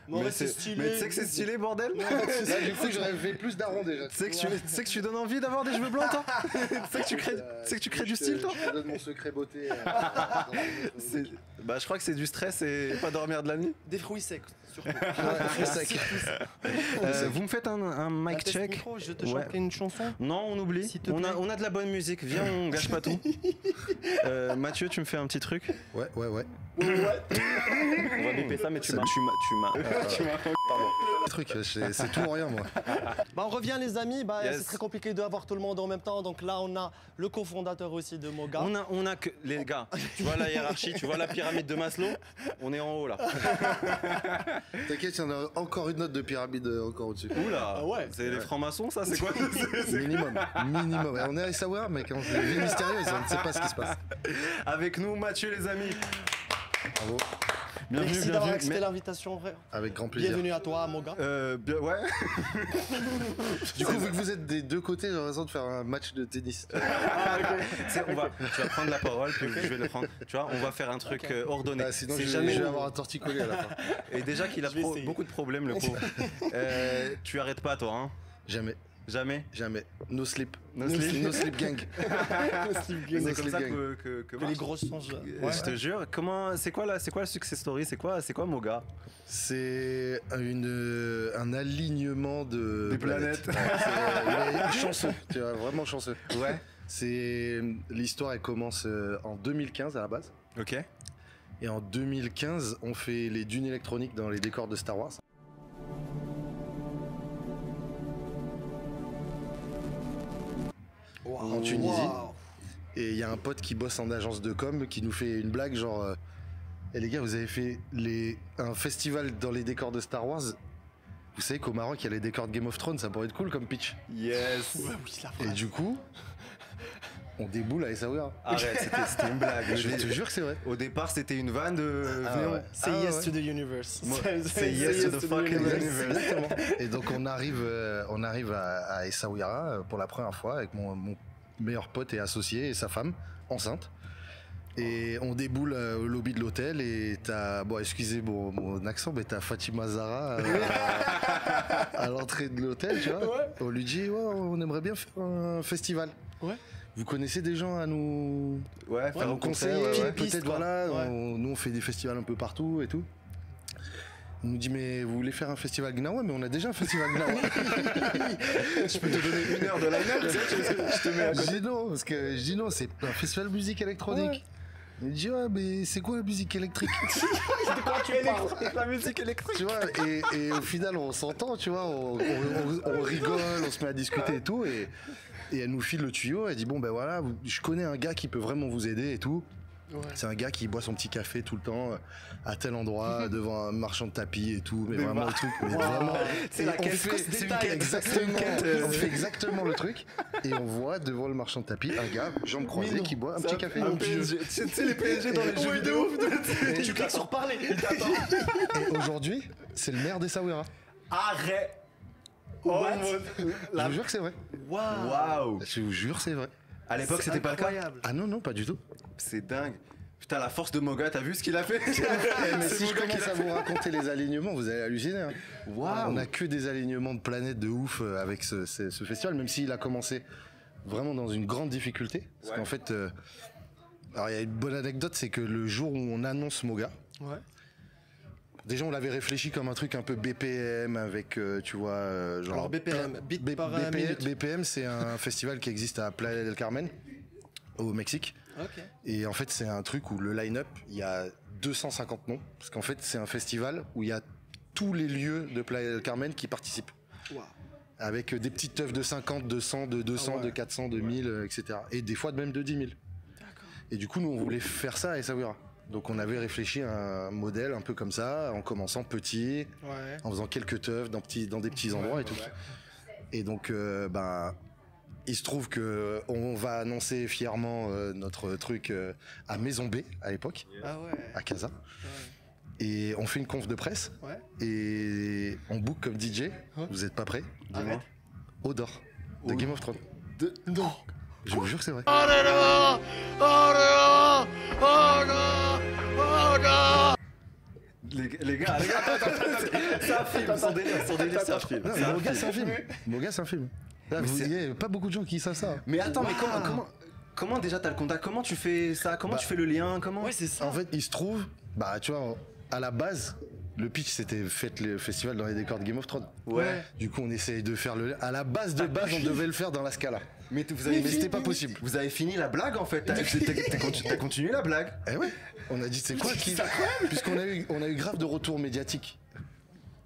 Speaker 3: Non,
Speaker 1: mais
Speaker 3: mais c'est stylé.
Speaker 1: Mais tu sais que c'est stylé, bordel
Speaker 2: Là, du coup, j'aurais fait plus daron déjà.
Speaker 1: Tu sais que tu, tu sais que tu donnes envie d'avoir des cheveux blancs, toi Tu sais que tu crées, tu sais que tu crées du style, toi
Speaker 2: Je te donne mon secret beauté. euh.
Speaker 1: Bah, je crois que c'est du stress et pas dormir de la nuit.
Speaker 3: Des fruits secs, surtout.
Speaker 2: Ouais, sec.
Speaker 1: Euh, vous me faites un, mic check
Speaker 3: micro, je te
Speaker 1: Ouais.
Speaker 3: une chanson.
Speaker 1: Non, on oublie. On a, on a de la bonne musique. Viens, on gâche pas tout. Euh, Mathieu, tu me fais un petit truc
Speaker 2: Ouais, ouais, ouais.
Speaker 1: On va biper ça, mais tu m'as. Tu m'as. Tu m'as. m'as- Pardon.
Speaker 2: Truc, c'est c'est tout ou rien, moi.
Speaker 3: Bah, on revient, les amis. Bah,
Speaker 1: Yes.
Speaker 3: C'est très compliqué d'avoir tout le monde en même temps. Donc là, on a le cofondateur aussi de Moga.
Speaker 1: On a, on a que. Les gars, tu vois la hiérarchie, tu vois la pyramide de Maslow? On est en haut là.
Speaker 2: T'inquiète, il y en a encore une note de pyramide euh, encore au-dessus.
Speaker 1: Oula
Speaker 3: Ah ouais.
Speaker 1: C'est les francs-maçons, ça C'est quoi
Speaker 2: Minimum, minimum. Et on est à savoir, mec. On est vie mystérieuse, on ne sait pas ce qui se passe.
Speaker 1: Avec nous, Mathieu, les amis.
Speaker 2: Bravo.
Speaker 1: Bienvenue,
Speaker 3: Merci d'avoir accepté
Speaker 1: Mais-
Speaker 3: l'invitation, frère.
Speaker 2: Avec grand plaisir.
Speaker 3: Bienvenue à toi, Moga.
Speaker 1: Euh, bien, ouais.
Speaker 2: Du coup, vu que vous êtes des deux côtés, j'ai raison de faire un match de tennis.
Speaker 1: Ah. Tu sais, on va, tu vas prendre la parole, puis je vais le prendre. Tu vois, on va faire un truc euh, ordonné.
Speaker 2: Ah, sinon, je,
Speaker 1: jamais
Speaker 2: je vais avoir un torticolis à la fin.
Speaker 1: Et déjà qu'il a pro- beaucoup de problèmes, le pauvre. Euh, tu arrêtes pas, toi, hein
Speaker 2: Jamais,
Speaker 1: Jamais.
Speaker 2: jamais. No slip.
Speaker 1: No slip.
Speaker 2: No slip gang.
Speaker 1: C'est
Speaker 2: No
Speaker 1: comme ça
Speaker 2: gang.
Speaker 1: que, que, que
Speaker 3: Que les grosses changent.
Speaker 1: Euh, Je te jure. Comment, c'est quoi la, c'est quoi la success story? C'est quoi, c'est quoi Moga?
Speaker 2: C'est une, euh, un alignement de
Speaker 1: Des planètes.
Speaker 2: Ouais, c'est- chanceux, tu vois, vraiment chanceux.
Speaker 1: Ouais.
Speaker 2: C'est l'histoire, elle commence euh, en 2015 à la base.
Speaker 1: Ok.
Speaker 2: Et en 2015, on fait les dunes électroniques dans les décors de Star Wars. En Tunisie. Et il y a un pote qui bosse en agence de com qui nous fait une blague genre euh, Eh les gars, vous avez fait les... un festival dans les décors de Star Wars Vous savez qu'au Maroc, il y a les décors de Game of Thrones, ça pourrait être cool comme pitch.
Speaker 1: Yes.
Speaker 3: Ouais, oui, la
Speaker 2: Et du coup, on déboule à Essaouira.
Speaker 1: Arrête, c'était, une blague.
Speaker 2: Je te jure que c'est vrai.
Speaker 1: Au départ, c'était une vanne de.
Speaker 2: Ah ouais.
Speaker 3: Say
Speaker 2: Ah
Speaker 3: yes
Speaker 2: ouais.
Speaker 3: to the universe. Say-
Speaker 1: yes to the fucking universe.
Speaker 2: Et donc on arrive, euh, on arrive à, à Essaouira euh, pour la première fois avec mon, mon meilleur pote et associé et sa femme enceinte. Et on déboule euh, au lobby de l'hôtel et t'as, bon excusez mon, mon accent, mais t'as Fatima Zara euh, à l'entrée de l'hôtel, tu vois.
Speaker 3: Ouais.
Speaker 2: On lui dit, ouais, on aimerait bien faire un festival.
Speaker 3: Ouais.
Speaker 2: Vous connaissez des gens à nous,
Speaker 1: Ouais,
Speaker 2: à
Speaker 1: faire
Speaker 2: nous conseiller
Speaker 1: ouais, ouais.
Speaker 2: Peut-être
Speaker 3: quoi.
Speaker 2: voilà,
Speaker 3: Ouais.
Speaker 2: on- nous on fait des festivals un peu partout et tout. Il nous dit mais vous voulez faire un festival Gnawa? Mais on a déjà un festival Gnawa.
Speaker 1: Je peux te donner une heure de tu sais, je, je te mets à
Speaker 2: je dis non parce que je dis non c'est un festival de musique électronique. Il dit ouais mais c'est quoi la musique électrique?
Speaker 1: La musique électrique.
Speaker 2: Tu vois et, et au final on s'entend tu vois on, on- on- on rigole on se met à discuter et tout et, et elle nous file le tuyau elle dit bon ben voilà vous- je connais un gars qui peut vraiment vous aider et tout.
Speaker 3: Ouais.
Speaker 2: C'est un gars qui boit son petit café tout le temps à tel endroit devant un marchand de tapis et tout, mais, vraiment le truc, mais vraiment.
Speaker 1: C'est la
Speaker 2: on
Speaker 1: quête,
Speaker 2: fait-
Speaker 1: c'est
Speaker 2: c'est exactement,
Speaker 1: c'est une quête,
Speaker 2: on fait exactement le truc et on voit devant le marchand de tapis un gars jambes croisées qui boit un petit café.
Speaker 1: Un PSG. Tu sais les PSG dans les jeux vidéo.
Speaker 3: Tu cliques sur parler.
Speaker 2: et aujourd'hui, c'est le maire des Sawera.
Speaker 1: Arrête.
Speaker 3: Oh,
Speaker 2: Je vous jure que c'est vrai.
Speaker 1: Waouh.
Speaker 2: Je vous jure, c'est vrai.
Speaker 1: À l'époque, c'était pas le cas.
Speaker 3: Incroyable.
Speaker 2: Ah non, non, pas du tout.
Speaker 1: C'est dingue. Putain, la force de Moga, t'as vu ce qu'il a fait
Speaker 2: Eh, mais si je
Speaker 1: Moga
Speaker 2: commence à vous raconter les alignements, vous allez halluciner. hein.
Speaker 1: Waouh.
Speaker 2: On a que des alignements de planètes de ouf euh, avec ce, ce- ce festival, même s'il a commencé vraiment dans une grande difficulté. Parce
Speaker 1: Ouais.
Speaker 2: qu'en fait, euh, alors il y a une bonne anecdote, c'est que le jour où on annonce Moga,
Speaker 3: Ouais.
Speaker 2: Déjà on l'avait réfléchi comme un truc un peu BPM avec, euh, tu vois, euh, genre.
Speaker 3: Alors, BPM, beat
Speaker 2: B-
Speaker 3: par,
Speaker 2: BPM, c'est un festival qui existe à Playa del Carmen, au Mexique. Et en fait, c'est un truc où le line-up, il y a 250 noms. Parce qu'en fait, c'est un festival où il y a tous les lieux de Playa del Carmen qui participent.
Speaker 3: Waouh.
Speaker 2: Avec des petites teufs de 50, de 100, de 200,
Speaker 3: Ah ouais.
Speaker 2: de 400, de 1000, euh, etc. Et des fois même de 10 000. Et du coup, nous, on voulait faire ça à Essaouira. Donc, on avait réfléchi à un modèle un peu comme ça, en commençant petit,
Speaker 3: Ouais.
Speaker 2: en faisant quelques teufs dans, petits, dans des petits endroits et tout. Et donc, euh, ben, il se trouve que on va annoncer fièrement euh, notre truc euh, à Maison B à l'époque,
Speaker 3: Ah ouais.
Speaker 2: à Casa. Et on fait une conf de presse
Speaker 3: Ouais.
Speaker 2: et on book comme DJ. Vous êtes pas prêts
Speaker 3: Arrête.
Speaker 2: Odor de Game of Thrones.
Speaker 3: Non.
Speaker 2: Je vous jure que c'est vrai.
Speaker 1: Les, les gars, les gars, c'est un film, son délire, son délire, c'est un film. C'est un film.
Speaker 2: c'est un. Là, vous- il a pas beaucoup de gens qui savent ça.
Speaker 1: Mais attends, mais comment, comment, comment déjà t'as le contact? Comment tu fais ça? Comment
Speaker 2: Bah,
Speaker 1: tu fais le lien? Comment?
Speaker 3: Ouais, c'est ça.
Speaker 2: En fait, il se trouve, bah, tu vois, à la base, le pitch c'était faites le festival dans les décors de Game of Thrones.
Speaker 1: Ouais.
Speaker 2: Du coup, on essaye de faire le. À la base de base, on devait le faire dans la Scala.
Speaker 1: Mais vous avez,
Speaker 2: Mais c'était pas possible.
Speaker 1: Vous avez fini la blague en fait. T'as t'as- t'as conti- t'as continué la blague.
Speaker 2: Eh ouais. On a dit c'est quoi qui. Puisqu'on a eu, on a eu grave de retours médiatiques.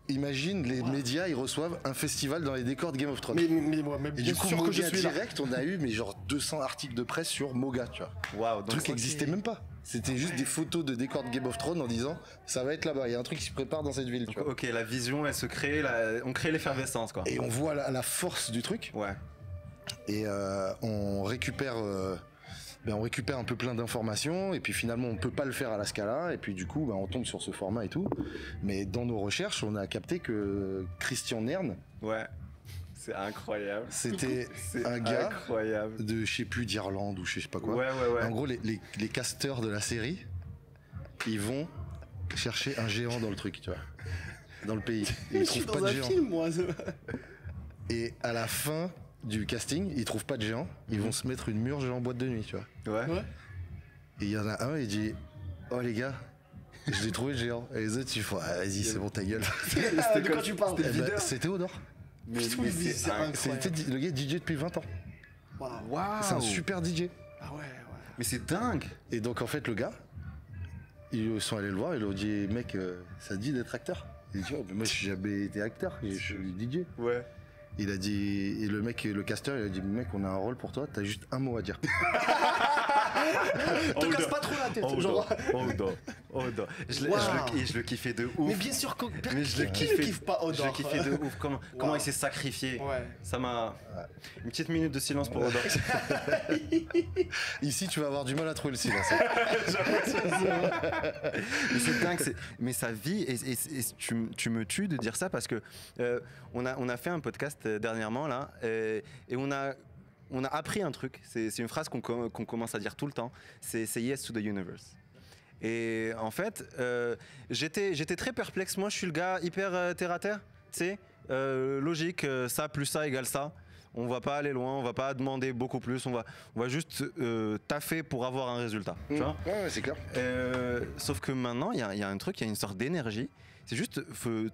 Speaker 2: Imagine, les médias, ils reçoivent un festival dans les décors de Game of Thrones.
Speaker 3: Mais,
Speaker 2: Et
Speaker 3: bien
Speaker 2: du coup,
Speaker 3: sûr que je
Speaker 2: Moga
Speaker 3: suis là.
Speaker 2: direct, on a eu mais genre 200 articles de presse sur Moga, tu vois.
Speaker 1: Waouh.
Speaker 2: Le truc n'existait même pas. C'était juste des photos de décors de Game of Thrones en disant ça va être là-bas, il y a un truc qui se prépare dans cette ville, tu vois.
Speaker 1: ok, la vision, elle se crée, la- on crée l'effervescence quoi.
Speaker 2: Et on voit la, la force du truc
Speaker 1: Ouais.
Speaker 2: Et euh, on récupère euh, ben, on récupère un peu plein d'informations et puis finalement on peut pas le faire à la Scala et puis du coup ben, on tombe sur ce format et tout mais dans nos recherches on a capté que Christian Nern
Speaker 1: Ouais. C'est incroyable.
Speaker 2: c'était un gars
Speaker 1: incroyable.
Speaker 2: de je sais plus d'Irlande ou je sais pas quoi
Speaker 1: Ouais, ouais, ouais.
Speaker 2: en gros les, les, les casteurs de la série ils vont chercher un géant dans le truc tu vois dans le pays ils
Speaker 3: Je suis
Speaker 2: trouvent
Speaker 3: dans
Speaker 2: pas
Speaker 3: un
Speaker 2: de géant
Speaker 3: film, moi.
Speaker 2: et à la fin du casting ils trouvent pas de géant ils vont se mettre une murge en boîte de nuit tu vois
Speaker 1: Ouais.
Speaker 3: Ouais.
Speaker 2: Et il y en a un, il dit Oh les gars, je l'ai trouvé le géant. Et les autres, ils font Ah, Vas-y, c'est bon, ta gueule.
Speaker 3: Ah, de quoi tu parles?
Speaker 2: Eh ben, C'était Odor.
Speaker 1: Mais,
Speaker 3: Putain,
Speaker 1: mais
Speaker 3: mais
Speaker 1: c'est
Speaker 2: C'était di- le gars est DJ depuis 20 ans.
Speaker 3: Waouh.
Speaker 1: Waouh.
Speaker 2: C'est un super DJ.
Speaker 3: Ah ouais, ouais.
Speaker 1: Mais c'est dingue.
Speaker 2: Et donc, en fait, le gars, ils sont allés le voir, ils lui ont dit Mec, euh, ça te dit d'être acteur? Il dit Oh, mais moi, j'ai jamais été acteur, je suis DJ.
Speaker 1: Ouais.
Speaker 2: Il a dit, et le mec, le casteur, il a dit Mec, on a un rôle pour toi, t'as juste un mot à dire.
Speaker 3: Te casse pas trop la tête. genre.
Speaker 1: Odor. Odor. Je, le-
Speaker 3: Waouh.
Speaker 1: je, le, je le kiffais de ouf.
Speaker 3: Mais bien sûr que
Speaker 1: Mais je le
Speaker 3: qui
Speaker 1: kiffais.
Speaker 3: ne kiffe pas
Speaker 1: Je
Speaker 3: Odor
Speaker 1: le kiffais de ouf. Comment, comment il s'est sacrifié.
Speaker 3: Ouais.
Speaker 1: Ça m'a. Une petite minute de silence pour Odor.
Speaker 2: Ici, tu vas avoir du mal à trouver le silence. hein.
Speaker 1: Mais c'est dingue, mais sa vie, et, et- et tu, me tues de dire ça parce que euh, on, a, on a fait un podcast euh, dernièrement là, et, et on a. On a appris un truc, c'est une phrase qu'on com- qu'on commence à dire tout le temps, c'est yes to the universe. Et en fait, euh, j'étais très perplexe. Moi, je suis le gars hyper euh, terre à terre, tu sais, euh, logique, euh, ça plus ça égale ça. On va pas aller loin, on va pas demander beaucoup plus, on va, on va juste taffer pour avoir un résultat. Tu vois
Speaker 2: Ouais, ouais, c'est clair.
Speaker 1: sauf que maintenant, il y, a- y a un truc, il y a une sorte d'énergie. C'est juste,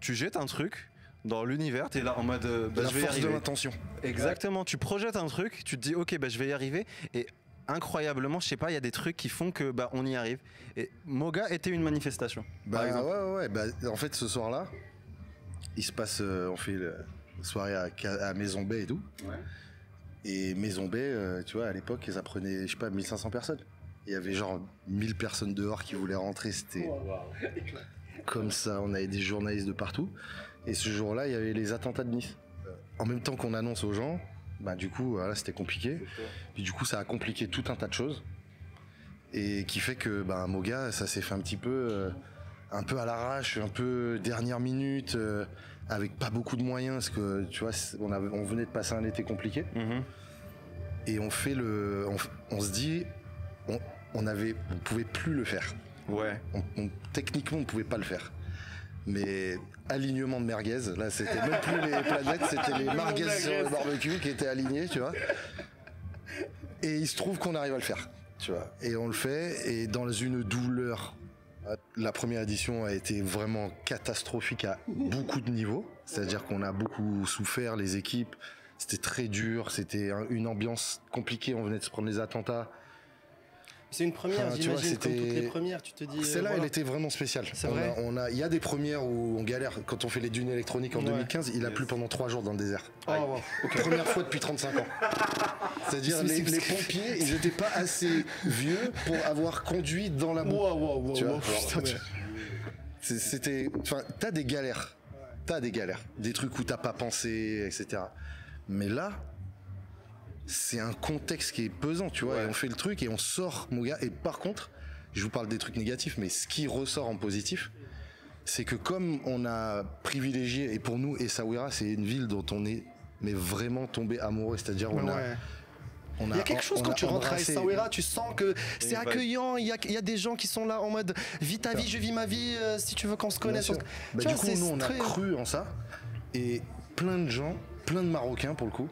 Speaker 1: tu jettes un truc dans l'univers, t'es là en mode, euh, bah,
Speaker 2: la
Speaker 1: je vais y
Speaker 2: force de
Speaker 1: arriver.
Speaker 2: l'intention.
Speaker 1: Exactement, tu projettes un truc, tu te dis, ok, bah, je vais y arriver. Et incroyablement, je sais pas, il y a des trucs qui font que bah, on y arrive. Et Moga était une manifestation.
Speaker 2: Bah
Speaker 1: par exemple.
Speaker 2: ouais, ouais, ouais. Bah, en fait, ce soir-là, il se passe, euh, on fait la soirée à, Ca- à Maison Bay et tout. Et Maison Bay, euh, tu vois, à l'époque, ça prenait, je sais pas, 1500 personnes. Il y avait genre 1000 personnes dehors qui voulaient rentrer. C'était comme ça. On avait des journalistes de partout. Et ce jour-là, il y avait les attentats de Nice. En même temps qu'on annonce aux gens, bah du coup, voilà, c'était compliqué. Puis du coup, ça a compliqué tout un tas de choses. Et qui fait que bah, Moga, ça s'est fait un petit peu, euh, un peu à l'arrache, un peu dernière minute, euh, avec pas beaucoup de moyens, parce que tu vois, on, avait- on venait de passer un été compliqué.
Speaker 1: Mhm.
Speaker 2: Et on fait le, on se dit, on, on avait, on pouvait plus le faire.
Speaker 1: Ouais.
Speaker 2: On- on- techniquement, on pouvait pas le faire. Mais alignement de merguez, là, c'était même plus les planètes, c'était les merguez sur le barbecue qui étaient alignés, tu vois. Et il se trouve qu'on arrive à le faire, tu vois. Et on le fait, et dans une douleur. La première édition a été vraiment catastrophique à beaucoup de niveaux. C'est-à-dire qu'on a beaucoup souffert, les équipes. C'était très dur, c'était un- une ambiance compliquée. On venait de se prendre les attentats.
Speaker 3: C'est une première,
Speaker 2: vois,
Speaker 3: j'imagine, comme toutes
Speaker 2: c'était-
Speaker 3: les premières, tu te dis. euh,
Speaker 2: Celle-là,
Speaker 3: voilà.
Speaker 2: elle était vraiment spéciale.
Speaker 3: C'est
Speaker 2: On
Speaker 3: vrai
Speaker 2: a- on a, il y a des premières où on galère. Quand on fait les dunes électroniques en
Speaker 3: Ouais.
Speaker 2: 2015, il a plu pendant trois jours dans le désert.
Speaker 3: Oh, wow.
Speaker 2: Première fois depuis 35 ans. C'est-à-dire les, les pompiers, ils n'étaient pas assez vieux pour avoir conduit dans la boue.
Speaker 3: Wow, wow, wow,
Speaker 2: Tu vois, C'était, enfin, t'as des galères, t'as des galères, des trucs où t'as pas pensé, etc. Mais là, c'est un contexte qui est pesant, tu vois. Et on fait le truc et on sort, mon gars. Et par contre, je vous parle des trucs négatifs, mais ce qui ressort en positif, c'est que comme on a privilégié, et pour nous, Essaouira, c'est une ville dont on est mais vraiment tombé amoureux, c'est-à-dire on a,
Speaker 3: Ouais.
Speaker 2: on a,
Speaker 3: Il y a quelque chose quand tu rentres à Essaouira, tu sens que c'est accueillant, il y a, il y a des gens qui sont là en mode vis ta vie, je vis ma vie, euh, si tu veux qu'on se connaisse.
Speaker 2: Bah,
Speaker 3: Tu
Speaker 2: du
Speaker 3: vois,
Speaker 2: coup, nous, on a
Speaker 3: très-
Speaker 2: cru en ça. Et plein de gens, plein de Marocains pour le coup,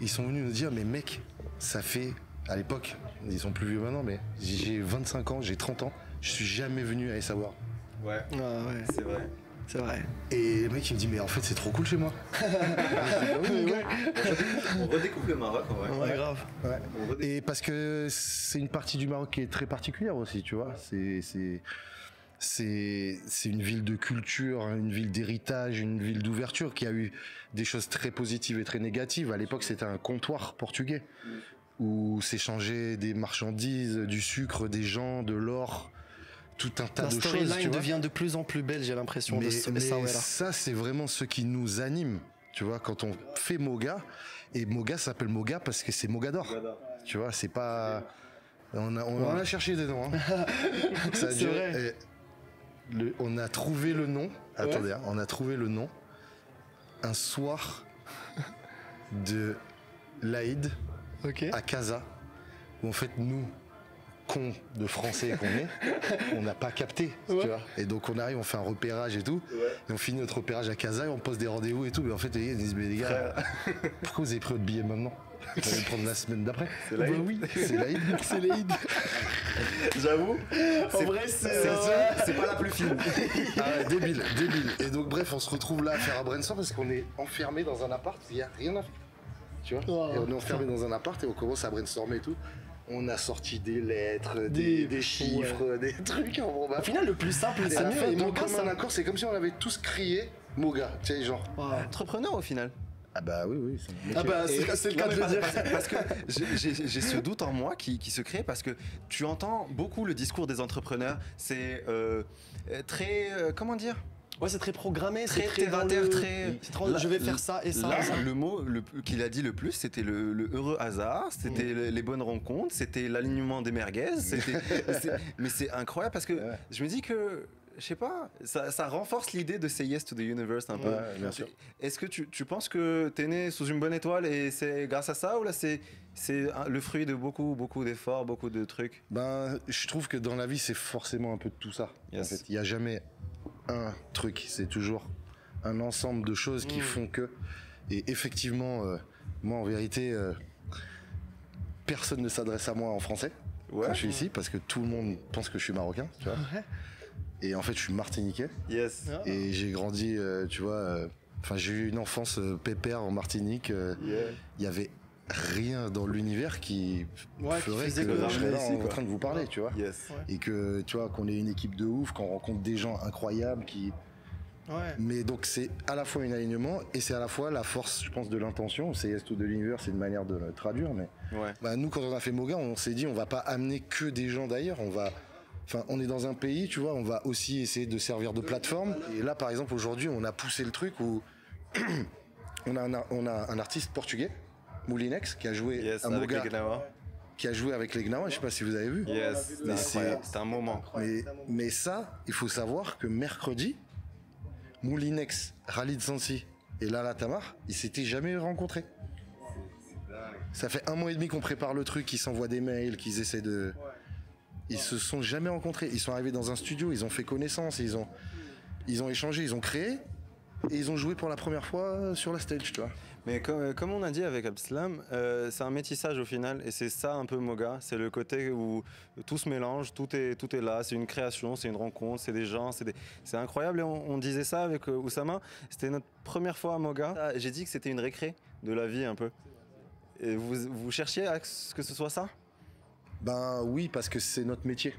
Speaker 2: ils sont venus nous dire Mais mec, ça fait, à l'époque, ils sont plus vieux maintenant, mais j'ai 25 ans, j'ai 30 ans, je suis jamais venu à Essaouira.
Speaker 1: Ouais.
Speaker 3: Ah ouais,
Speaker 1: C'est vrai.
Speaker 3: c'est vrai.
Speaker 2: Et le mec, il me dit Mais en fait, c'est trop cool chez moi.
Speaker 1: On redécouvre le Maroc en vrai.
Speaker 3: Ouais, grave.
Speaker 2: Ouais. Et parce que c'est une partie du Maroc qui est très particulière aussi, tu vois. C'est c'est une ville de culture, hein, une ville d'héritage, une ville d'ouverture qui a eu des choses très positives et très négatives. À l'époque, c'était un comptoir portugais où s'échangeaient des marchandises, du sucre, des gens, de l'or, tout un tas
Speaker 3: La
Speaker 2: de choses. vois.
Speaker 3: devient de plus en plus belle, j'ai l'impression, de
Speaker 2: Mais,
Speaker 3: ce-
Speaker 2: mais
Speaker 3: Essaouira.
Speaker 2: ça, c'est vraiment ce qui nous anime. Tu vois, quand on fait Moga, et Moga s'appelle Moga parce que c'est Mogador. Tu vois, c'est pas. On a, on en a cherché des noms. hein. Ça a duré-
Speaker 3: vrai.
Speaker 2: et le- on a trouvé le nom. Attendez, hein, on a trouvé le nom. Un soir de l'Aïd à Casa, où en fait nous, cons de français qu'on est, on n'a pas capté, tu
Speaker 3: Ouais.
Speaker 2: vois. Et donc on arrive, on fait un repérage et tout, et on finit notre repérage à Casa et on pose des rendez-vous et tout. Mais en fait, les gars ils disent mais les gars, pourquoi vous avez pris votre billet maintenant? Allez le prendre la semaine d'après.
Speaker 1: C'est l'Aïd.
Speaker 2: Bah oui, c'est l'Aïd.
Speaker 3: C'est l'Aïd.
Speaker 1: J'avoue.
Speaker 3: En vrai, c'est.
Speaker 1: C'est
Speaker 3: euh,
Speaker 1: c'est pas la plus fine.
Speaker 2: Ah ouais, débile, débile. Et donc bref, on se retrouve là à faire un brainstorm parce qu'on est enfermé dans un appart, il n'y a rien à faire. Tu vois?
Speaker 3: Oh,
Speaker 2: Et on est enfermé dans un appart et on commence à brainstormer et tout. On a sorti des lettres, des,
Speaker 3: Des-
Speaker 2: des chiffres, des trucs en bon, bah,
Speaker 3: Au final, le plus simple,
Speaker 2: Et
Speaker 3: c'est mieux. Et Moga,
Speaker 2: commun
Speaker 3: ça.
Speaker 2: accord, c'est comme si on avait tous crié Moga, tu sais, genre.
Speaker 3: Wow.
Speaker 1: Entrepreneur au final.
Speaker 2: Ah bah oui, oui.
Speaker 3: Ah bah, c'est le cas de le
Speaker 1: parce-
Speaker 3: dire.
Speaker 1: Parce, parce que j'ai- ce doute en moi qui, qui se crée parce que tu entends beaucoup le discours des entrepreneurs. C'est euh, très. euh, comment dire?
Speaker 3: Ouais, c'est très programmé,
Speaker 1: Très
Speaker 3: très
Speaker 1: terre à
Speaker 3: dans
Speaker 1: terre,
Speaker 3: le-
Speaker 1: très-
Speaker 3: Je vais faire ça et ça.
Speaker 1: Là,
Speaker 3: et ça.
Speaker 1: le mot qu'il a dit le plus, c'était le, le heureux hasard, c'était
Speaker 3: Mm.
Speaker 1: le- les bonnes rencontres, c'était l'alignement des merguez. Mais c'est incroyable parce que
Speaker 2: Ouais.
Speaker 1: je me dis que, je sais pas, ça, ça renforce l'idée de say yes to the universe un peu.
Speaker 2: Ouais, bien sûr.
Speaker 1: Est-ce que tu, tu penses que t'es né sous une bonne étoile et c'est grâce à ça ou là c'est c'est le fruit de beaucoup beaucoup d'efforts, beaucoup de trucs?
Speaker 2: Ben, je trouve que dans la vie, c'est forcément un peu de tout ça.
Speaker 1: Yes.
Speaker 2: En fait, il n'y a jamais un truc, c'est toujours un ensemble de choses qui
Speaker 3: Mm.
Speaker 2: font que. Et effectivement, euh, moi, en vérité, euh, personne ne s'adresse à moi en français
Speaker 1: Ouais.
Speaker 2: quand je suis ici parce que tout le monde pense que je suis marocain, tu vois.
Speaker 3: Ouais.
Speaker 2: Et en fait, je suis martiniquais.
Speaker 1: Yes.
Speaker 3: Ah.
Speaker 2: Et j'ai grandi, euh, tu vois. euh, Enfin, j'ai eu une enfance euh, pépère en Martinique. euh,
Speaker 1: Yeah.
Speaker 2: Il y avait rien dans l'univers qui
Speaker 3: Ouais, qui
Speaker 2: ferait
Speaker 3: faisait
Speaker 2: que
Speaker 3: que
Speaker 2: je serais là
Speaker 1: ici,
Speaker 2: en
Speaker 1: quoi.
Speaker 2: train de vous parler, tu vois
Speaker 1: Yes.
Speaker 3: Ouais.
Speaker 2: et que tu vois qu'on ait une équipe de ouf, qu'on rencontre des gens incroyables qui
Speaker 3: Ouais.
Speaker 2: Mais donc c'est à la fois un alignement et c'est à la fois la force, je pense, de l'intention. C'est Yes to Deliver, c'est une manière de le traduire. Mais
Speaker 1: Ouais.
Speaker 2: bah, nous, quand on a fait Moga, on s'est dit on va pas amener que des gens d'ailleurs. On va, enfin, on est dans un pays, tu vois, on va aussi essayer de servir de plateforme. Et là, par exemple, aujourd'hui, on a poussé le truc où on a un, ar- on a un artiste portugais, Moulinex, qui a joué
Speaker 1: Yes,
Speaker 2: à
Speaker 1: avec
Speaker 2: Moga,
Speaker 1: les Gnawa.
Speaker 2: qui a joué avec les Gnawa. Je sais pas si vous avez vu.
Speaker 1: Yes,
Speaker 2: Mais
Speaker 1: c'est un moment.
Speaker 2: Mais, mais ça, il faut savoir que mercredi, Moulinex, Khalid Sansi et Lala Tamar, ils s'étaient jamais rencontrés. Ça fait un mois et demi qu'on prépare le truc, qu'ils s'envoient des mails, qu'ils essaient de. Ils se sont jamais rencontrés. Ils sont arrivés dans un studio, ils ont fait connaissance, ils ont, ils ont échangé, ils ont créé et ils ont joué pour la première fois sur la stage, tu vois.
Speaker 1: Mais comme, comme on a dit avec Abslam, euh, c'est un métissage au final, et c'est ça un peu Moga. C'est le côté où tout se mélange, tout est, tout est là. C'est une création, c'est une rencontre, c'est des gens, c'est des- c'est incroyable. Et on, on disait ça avec euh, Oussama. C'était notre première fois à Moga. Ah, J'ai dit que c'était une récré de la vie un peu. Et vous, vous cherchiez à ce que ce soit ça?
Speaker 2: Ben oui, parce que c'est notre métier.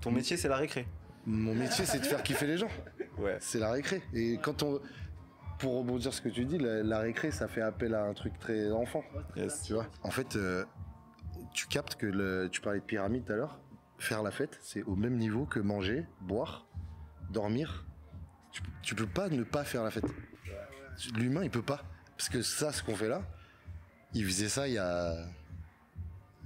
Speaker 1: Ton métier, c'est la récré.
Speaker 2: Mon métier, c'est de faire kiffer les gens.
Speaker 1: Ouais.
Speaker 2: C'est la récré. Et quand on. Pour rebondir sur ce que tu dis, la, la récré, ça fait appel à un truc très enfant.
Speaker 1: Yes.
Speaker 2: Tu vois? En fait, euh, tu captes que le, tu parlais de pyramide tout à l'heure. Faire la fête, c'est au même niveau que manger, boire, dormir. Tu, tu peux pas ne pas faire la fête. L'humain, il peut pas. Parce que ça, ce qu'on fait là, il faisait ça il y a.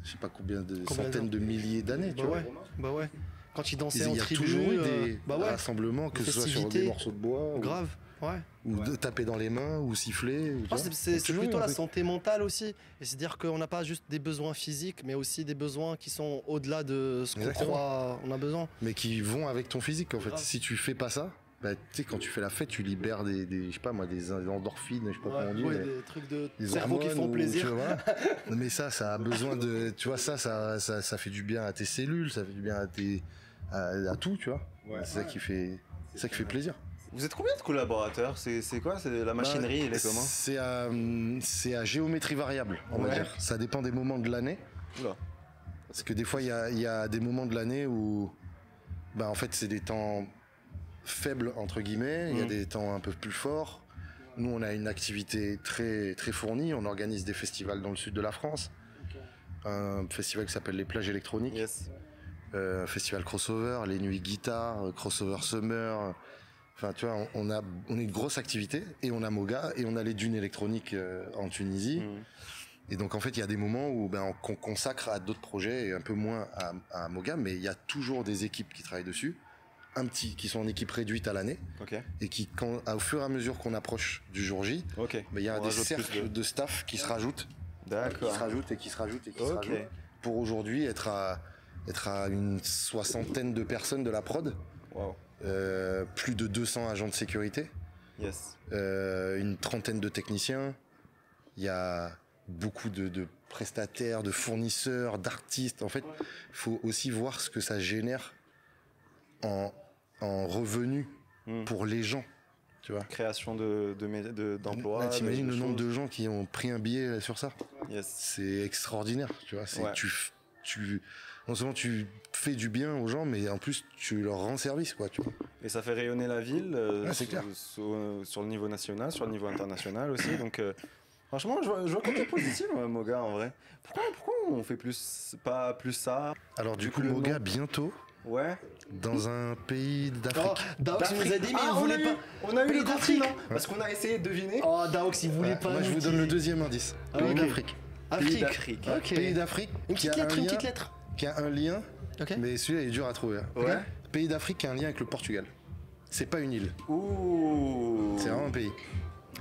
Speaker 2: Je sais pas combien de
Speaker 3: Combien
Speaker 2: centaines de milliers d'années, tu
Speaker 3: Bah
Speaker 2: vois.
Speaker 3: Bah ouais. Quand ils
Speaker 2: Il
Speaker 3: dansaient en
Speaker 2: y a
Speaker 3: tribu,
Speaker 2: toujours eu
Speaker 3: euh,
Speaker 2: des
Speaker 3: bah ouais.
Speaker 2: rassemblements, que ce soit sur des morceaux de bois, ou-
Speaker 3: Grave. Ouais.
Speaker 2: ou, de taper dans les mains, ou siffler. ou
Speaker 3: c'est-
Speaker 2: Il
Speaker 3: plutôt la
Speaker 2: truc.
Speaker 3: santé mentale aussi. Et c'est-à-dire qu'on n'a pas juste des besoins physiques, mais aussi des besoins qui sont au-delà de ce qu'on croit on a besoin.
Speaker 2: Mais qui vont avec ton physique en fait.
Speaker 3: Grave.
Speaker 2: Si tu fais pas ça, bah, tu sais, quand tu fais la fête, tu libères des, des- je sais pas moi, des endorphines, je sais pas comment on dit.
Speaker 3: Ouais,
Speaker 2: mais-
Speaker 3: des trucs de
Speaker 2: des
Speaker 3: cerveau qui font
Speaker 2: ou-
Speaker 3: plaisir.
Speaker 2: tu vois, voilà. mais ça, ça a besoin de. Tu vois, ça, ça, ça, ça fait du bien à tes cellules, ça fait du bien à, tes, à, à tout, tu vois. C'est ça qui fait, ça qui fait plaisir.
Speaker 1: Vous êtes combien de collaborateurs? C'est c'est quoi? C'est la machinerie, elle est comment?
Speaker 2: C'est à, c'est à géométrie variable, on va dire. Ça dépend des moments de l'année.
Speaker 1: Oula.
Speaker 2: Parce que des fois, il y a, il y a des moments de l'année où, bah, en fait, c'est des temps faibles, entre guillemets. Il y a
Speaker 1: Mhm.
Speaker 2: des temps un peu plus forts. Nous, on a une activité très, très fournie. On organise des festivals dans le sud de la France. Un festival qui s'appelle les plages électroniques.
Speaker 1: Yes.
Speaker 2: Euh, un festival crossover, les nuits guitare, euh, crossover summer. Enfin, tu vois, on, a, on a une grosse activité. Et on a Moga. Et on a les dunes électroniques euh, en Tunisie.
Speaker 1: Mhm.
Speaker 2: Et donc en fait, il y a des moments où ben, qu'on consacre à d'autres projets et un peu moins à, à Moga, mais il y a toujours des équipes qui travaillent dessus, un petit qui sont en équipe réduite à l'année et qui, quand, au fur et à mesure qu'on approche du jour J, il y a
Speaker 1: On
Speaker 2: des cercles
Speaker 1: de-
Speaker 2: de... staff qui se rajoutent, qui se rajoutent et qui se rajoutent et qui se rajoutent pour aujourd'hui être à être à une soixantaine de personnes de la prod,
Speaker 1: Wow.
Speaker 2: euh, plus de 200 agents de sécurité
Speaker 1: Yes.
Speaker 2: euh, une trentaine de techniciens. Il y a beaucoup de, de prestataires, de fournisseurs, d'artistes. En fait, il faut aussi voir ce que ça génère en, en revenus
Speaker 1: Hmm.
Speaker 2: pour les gens. Tu vois
Speaker 1: Création de de de- d'emplois.
Speaker 2: Là, T'imagines le nombre de gens qui ont pris un billet sur ça
Speaker 1: Yes.
Speaker 2: C'est extraordinaire. Tu vois C'est
Speaker 1: Ouais.
Speaker 2: tu, non seulement tu fais du bien aux gens, mais en plus tu leur rends service. Quoi, tu vois
Speaker 1: Et ça fait rayonner la ville euh,
Speaker 2: Ouais, c'est
Speaker 1: sur,
Speaker 2: clair.
Speaker 1: sur- sur le niveau national, sur le niveau international aussi. Donc, euh, franchement, je vois, je vois côté positif, Moga, en vrai. Pourquoi, pourquoi on fait plus, pas plus ça?
Speaker 2: Alors du
Speaker 1: Du
Speaker 2: coup,
Speaker 1: coup,
Speaker 2: Moga, bientôt,
Speaker 1: Ouais.
Speaker 2: dans un pays
Speaker 3: Oh,
Speaker 2: d'Afrique.
Speaker 3: Daox nous a dit, mais
Speaker 1: Ah,
Speaker 3: il
Speaker 1: on
Speaker 3: voulait
Speaker 1: a eu-
Speaker 3: pas.
Speaker 1: On a eu
Speaker 3: Pays
Speaker 1: le continent, parce qu'on a essayé de deviner.
Speaker 3: Oh, Daox, il voulait
Speaker 2: Ouais,
Speaker 3: pas.
Speaker 2: moi, je vous donne le deuxième indice.
Speaker 3: Ah,
Speaker 2: Pays
Speaker 3: ok.
Speaker 2: d'Afrique.
Speaker 3: Afrique.
Speaker 2: Pays d'Afrique
Speaker 3: Une petite
Speaker 2: un
Speaker 3: lettre, une petite lettre.
Speaker 2: qui a un lien,
Speaker 3: Ok.
Speaker 2: mais celui-là il est dur à trouver. hein.
Speaker 1: Ouais.
Speaker 2: Pays d'Afrique qui a un lien avec le Portugal. C'est pas une île,
Speaker 1: Ouh.
Speaker 2: c'est vraiment un pays.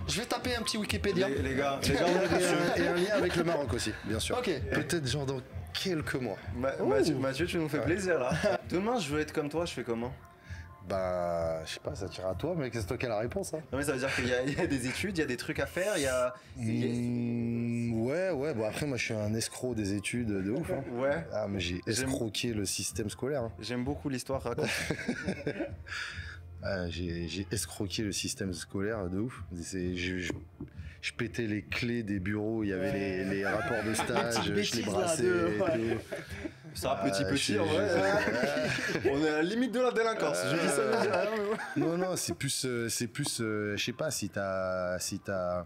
Speaker 3: Je vais taper un petit Wikipédia.
Speaker 1: Les, les gars, les
Speaker 2: Et un, et un lien avec le Maroc aussi, bien sûr.
Speaker 3: Ok.
Speaker 2: Peut-être genre dans quelques mois.
Speaker 1: Ma- Mathieu, Mathieu, tu nous fais plaisir là. Demain, je veux être comme toi, je fais comment?
Speaker 2: Bah, je sais pas, ça tire à toi, mais c'est toi qui as la réponse. Hein?
Speaker 1: Non, mais ça veut dire qu'il y, a- il y a des études, il y a des trucs à faire, il y a. il y a-
Speaker 2: Mmh, ouais, ouais, bon après moi je suis un escroc des études de ouf. hein.
Speaker 1: Ouais.
Speaker 2: Ah, mais j'ai escroqué le système scolaire. hein.
Speaker 1: J'aime beaucoup l'histoire raconte.
Speaker 2: Ah, j'ai escroqué le système scolaire de ouf. C'est- Je, je- je pétais les clés des bureaux, il y avait les, les rapports de stage,
Speaker 3: petites
Speaker 2: je les brassais.
Speaker 3: de-
Speaker 2: et
Speaker 3: ouais.
Speaker 2: tout.
Speaker 1: Ça,
Speaker 2: Ah,
Speaker 1: petit petit, en vrai. on est à la limite de la délinquance. Je dis ça, mais.
Speaker 2: Non, non, c'est plus, euh, c'est plus, euh, je sais pas, si t'as, si t'as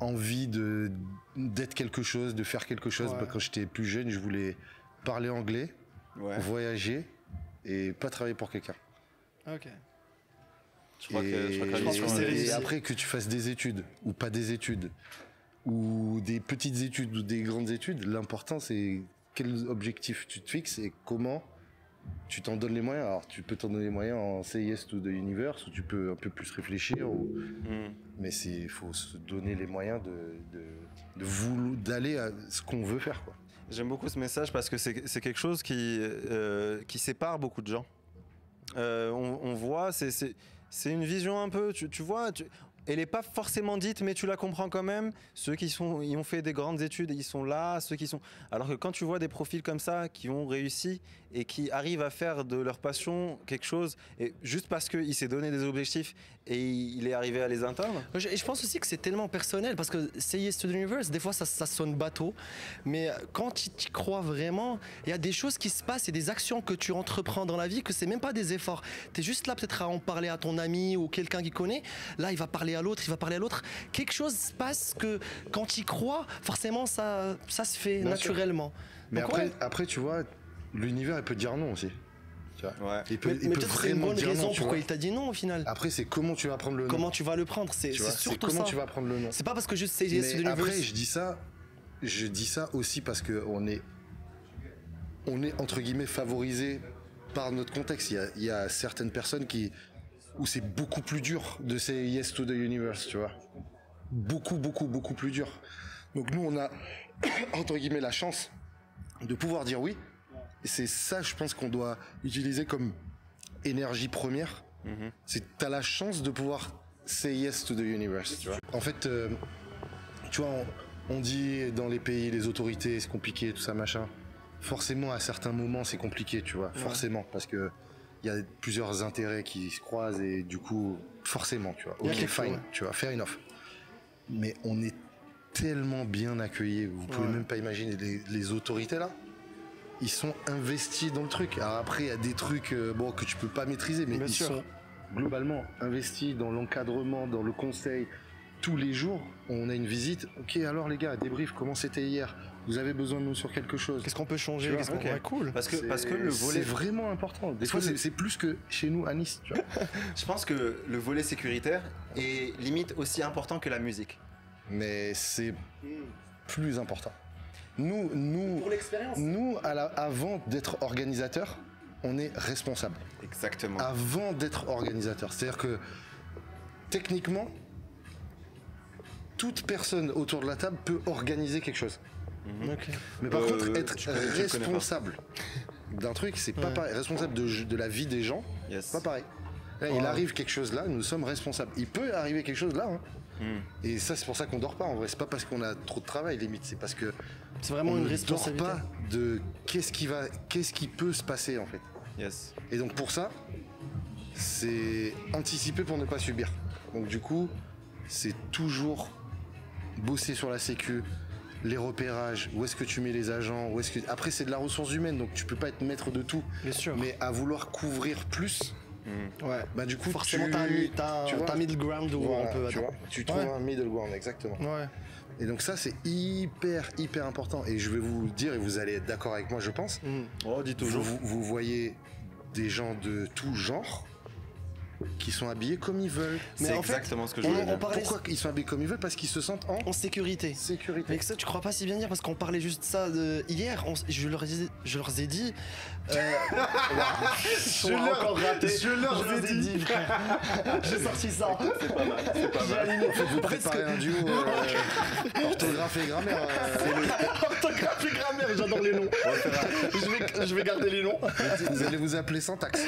Speaker 2: envie de d'être quelque chose, de faire quelque chose.
Speaker 3: Ouais.
Speaker 2: Bah, quand j'étais plus jeune, je voulais parler anglais,
Speaker 1: Ouais.
Speaker 2: voyager et pas travailler pour quelqu'un.
Speaker 3: Ok.
Speaker 1: Je crois que,
Speaker 2: Et-
Speaker 1: je crois que la mission,
Speaker 3: que
Speaker 2: et après que tu fasses des études ou pas des études ou des petites études ou des grandes études, l'important c'est quel objectif tu te fixes et comment tu t'en donnes les moyens. Alors tu peux t'en donner les moyens en Yes to the Universe ou tu peux un peu plus réfléchir ou-
Speaker 1: Hmm.
Speaker 2: mais c'est faut se donner les moyens de de, de vouloir- d'aller à ce qu'on veut faire quoi.
Speaker 1: J'aime beaucoup ce message parce que c'est c'est quelque chose qui, euh, qui sépare beaucoup de gens. Euh, on, on voit, c'est- c'est une vision un peu, tu, vois, elle n'est pas forcément dite, mais tu la comprends quand même. Ceux qui sont, ils ont fait des grandes études, ils sont là, ceux qui sont. Alors que quand tu vois des profils comme ça qui ont réussi et qui arrivent à faire de leur passion quelque chose, et juste parce qu'il s'est donné des objectifs et il est arrivé à les atteindre?
Speaker 3: Je, je pense aussi que c'est tellement personnel parce que Say Yes to the Universe, des fois ça, ça sonne bateau, mais quand tu y crois vraiment, il y a des choses qui se passent et des actions que tu entreprends dans la vie que c'est même pas des efforts. Tu es juste là peut-être à en parler à ton ami ou quelqu'un qui connaît. Là, il va parler à l'autre, il va parler à l'autre. Quelque chose se passe que quand tu y crois, forcément ça, ça se fait
Speaker 2: Bien sûr.
Speaker 3: naturellement.
Speaker 2: Mais
Speaker 3: Donc,
Speaker 2: après
Speaker 3: ouais.
Speaker 2: après tu vois l'univers il peut dire non aussi. Tu vois.
Speaker 1: Ouais.
Speaker 2: Il peut,
Speaker 3: mais, mais
Speaker 2: peut
Speaker 3: peut-être c'est une bonne raison
Speaker 2: non,
Speaker 3: pourquoi
Speaker 2: vois.
Speaker 3: il t'a dit non au final.
Speaker 2: Après c'est comment tu vas prendre le nom.
Speaker 3: Comment tu vas le prendre C'est c'est
Speaker 2: c'est
Speaker 3: surtout
Speaker 2: comment
Speaker 3: ça.
Speaker 2: tu vas prendre le nom.
Speaker 3: C'est pas parce que juste Say Yes to the
Speaker 2: Mais
Speaker 3: Universe.
Speaker 2: après, je dis ça, je dis ça aussi parce que on est, on est entre guillemets favorisé par notre contexte. Il y a, il y a certaines personnes qui, où c'est beaucoup plus dur de say yes to the universe, tu vois. Beaucoup, beaucoup, beaucoup plus dur. Donc nous, on a entre guillemets la chance de pouvoir dire oui. Et c'est ça, je pense qu'on doit utiliser comme énergie première.
Speaker 1: Mhm.
Speaker 2: C'est t'as la chance de pouvoir say yes to the universe. Tu vois. En fait, euh, tu vois, on, on dit dans les pays, les autorités, c'est compliqué, tout ça, machin. Forcément, à certains moments, c'est compliqué, tu vois. Forcément, parce que il y a plusieurs intérêts qui se croisent et du coup, forcément, tu vois. Ok,
Speaker 3: chose,
Speaker 2: fine,
Speaker 3: ouais.
Speaker 2: tu vois, fair enough. Mais on est tellement bien accueillis, vous pouvez
Speaker 3: Ouais.
Speaker 2: même pas imaginer les, les autorités là. Ils sont investis dans le truc. Alors après, il y a des trucs euh, bon que tu peux pas maîtriser, mais
Speaker 3: Bien
Speaker 2: ils
Speaker 3: sûr.
Speaker 2: sont globalement investis dans l'encadrement, dans le conseil. Tous les jours, on a une visite. Ok, alors les gars, débrief, comment c'était hier? Vous avez besoin de nous sur quelque chose?
Speaker 3: Qu'est-ce qu'on peut changer? Qu'est-ce qu'on-
Speaker 1: ok.
Speaker 3: Ouais, cool.
Speaker 1: Parce que,
Speaker 2: C'est-
Speaker 1: parce que le volet
Speaker 2: C'est vraiment important. Des fois, c'est plus que chez nous à Nice. Tu vois.
Speaker 1: Je pense que le volet sécuritaire est limite aussi important que la musique.
Speaker 2: mais c'est plus important. Nous, nous,
Speaker 3: l'expérience.
Speaker 2: nous à la- avant d'être organisateur, on est responsable.
Speaker 1: Exactement.
Speaker 2: Avant d'être organisateur. C'est-à-dire que techniquement, toute personne autour de la table peut organiser quelque chose.
Speaker 3: Ok.
Speaker 2: Mais par
Speaker 1: Euh,
Speaker 2: contre, être
Speaker 1: connais-
Speaker 2: responsable d'un truc, c'est pas
Speaker 3: Ouais.
Speaker 2: pareil. Responsable de, de la vie des gens,
Speaker 1: Yes.
Speaker 2: c'est pas pareil. Là, il arrive quelque chose là, nous sommes responsables. Il peut arriver quelque chose là. hein.
Speaker 1: Hmm.
Speaker 2: Et ça, c'est pour ça qu'on dort pas. En vrai, c'est pas parce qu'on a trop de travail, limite. C'est parce que
Speaker 3: C'est vraiment
Speaker 2: on
Speaker 3: une
Speaker 2: ne dort
Speaker 3: responsabilité.
Speaker 2: pas de qu'est-ce qui va, qu'est-ce qui peut se passer en fait.
Speaker 1: Yes.
Speaker 2: Et donc pour ça, c'est anticiper pour ne pas subir. Donc du coup, c'est toujours bosser sur la sécu, les repérages, où est-ce que tu mets les agents, où est-ce que après c'est de la ressource humaine, donc tu peux pas être maître de tout,
Speaker 3: Bien sûr.
Speaker 2: mais à vouloir couvrir plus,
Speaker 3: ouais.
Speaker 2: bah du coup
Speaker 3: Forcément,
Speaker 2: tu, tu vois,
Speaker 3: t'as un middle ground où
Speaker 2: voilà,
Speaker 3: on peut.
Speaker 2: tu, vois, tu trouves
Speaker 3: Ouais.
Speaker 2: un middle ground exactement.
Speaker 3: Ouais.
Speaker 2: Et donc ça c'est hyper hyper important. Et je vais vous le dire et vous allez être d'accord avec moi, je pense.
Speaker 3: Mhm.
Speaker 1: Oh, dis
Speaker 2: Vous, vous- vous voyez des gens de tout genre qui sont habillés comme ils veulent.
Speaker 3: Mais
Speaker 1: C'est
Speaker 3: en fait,
Speaker 1: exactement ce que je
Speaker 3: on-
Speaker 1: voulais
Speaker 3: on
Speaker 1: dire.
Speaker 3: parlait-
Speaker 2: Pourquoi ils sont habillés comme ils veulent Parce qu'ils se sentent en
Speaker 3: En sécurité.
Speaker 2: sécurité.
Speaker 3: Mais que ça, tu crois pas si bien dire parce qu'on parlait juste de ça de- hier. on s- je, leur ai, je leur ai dit. euh, je
Speaker 1: leur-
Speaker 3: encore raté.
Speaker 1: je leur ai dit.
Speaker 3: frère. J'ai sorti ça. C'est pas mal. C'est pas mal.
Speaker 2: Vous préparez un duo euh, orthographe et grammaire. euh,
Speaker 3: Orthographe et grammaire, j'adore les noms. je, vais, je vais garder les noms.
Speaker 2: vous allez vous appeler syntaxe.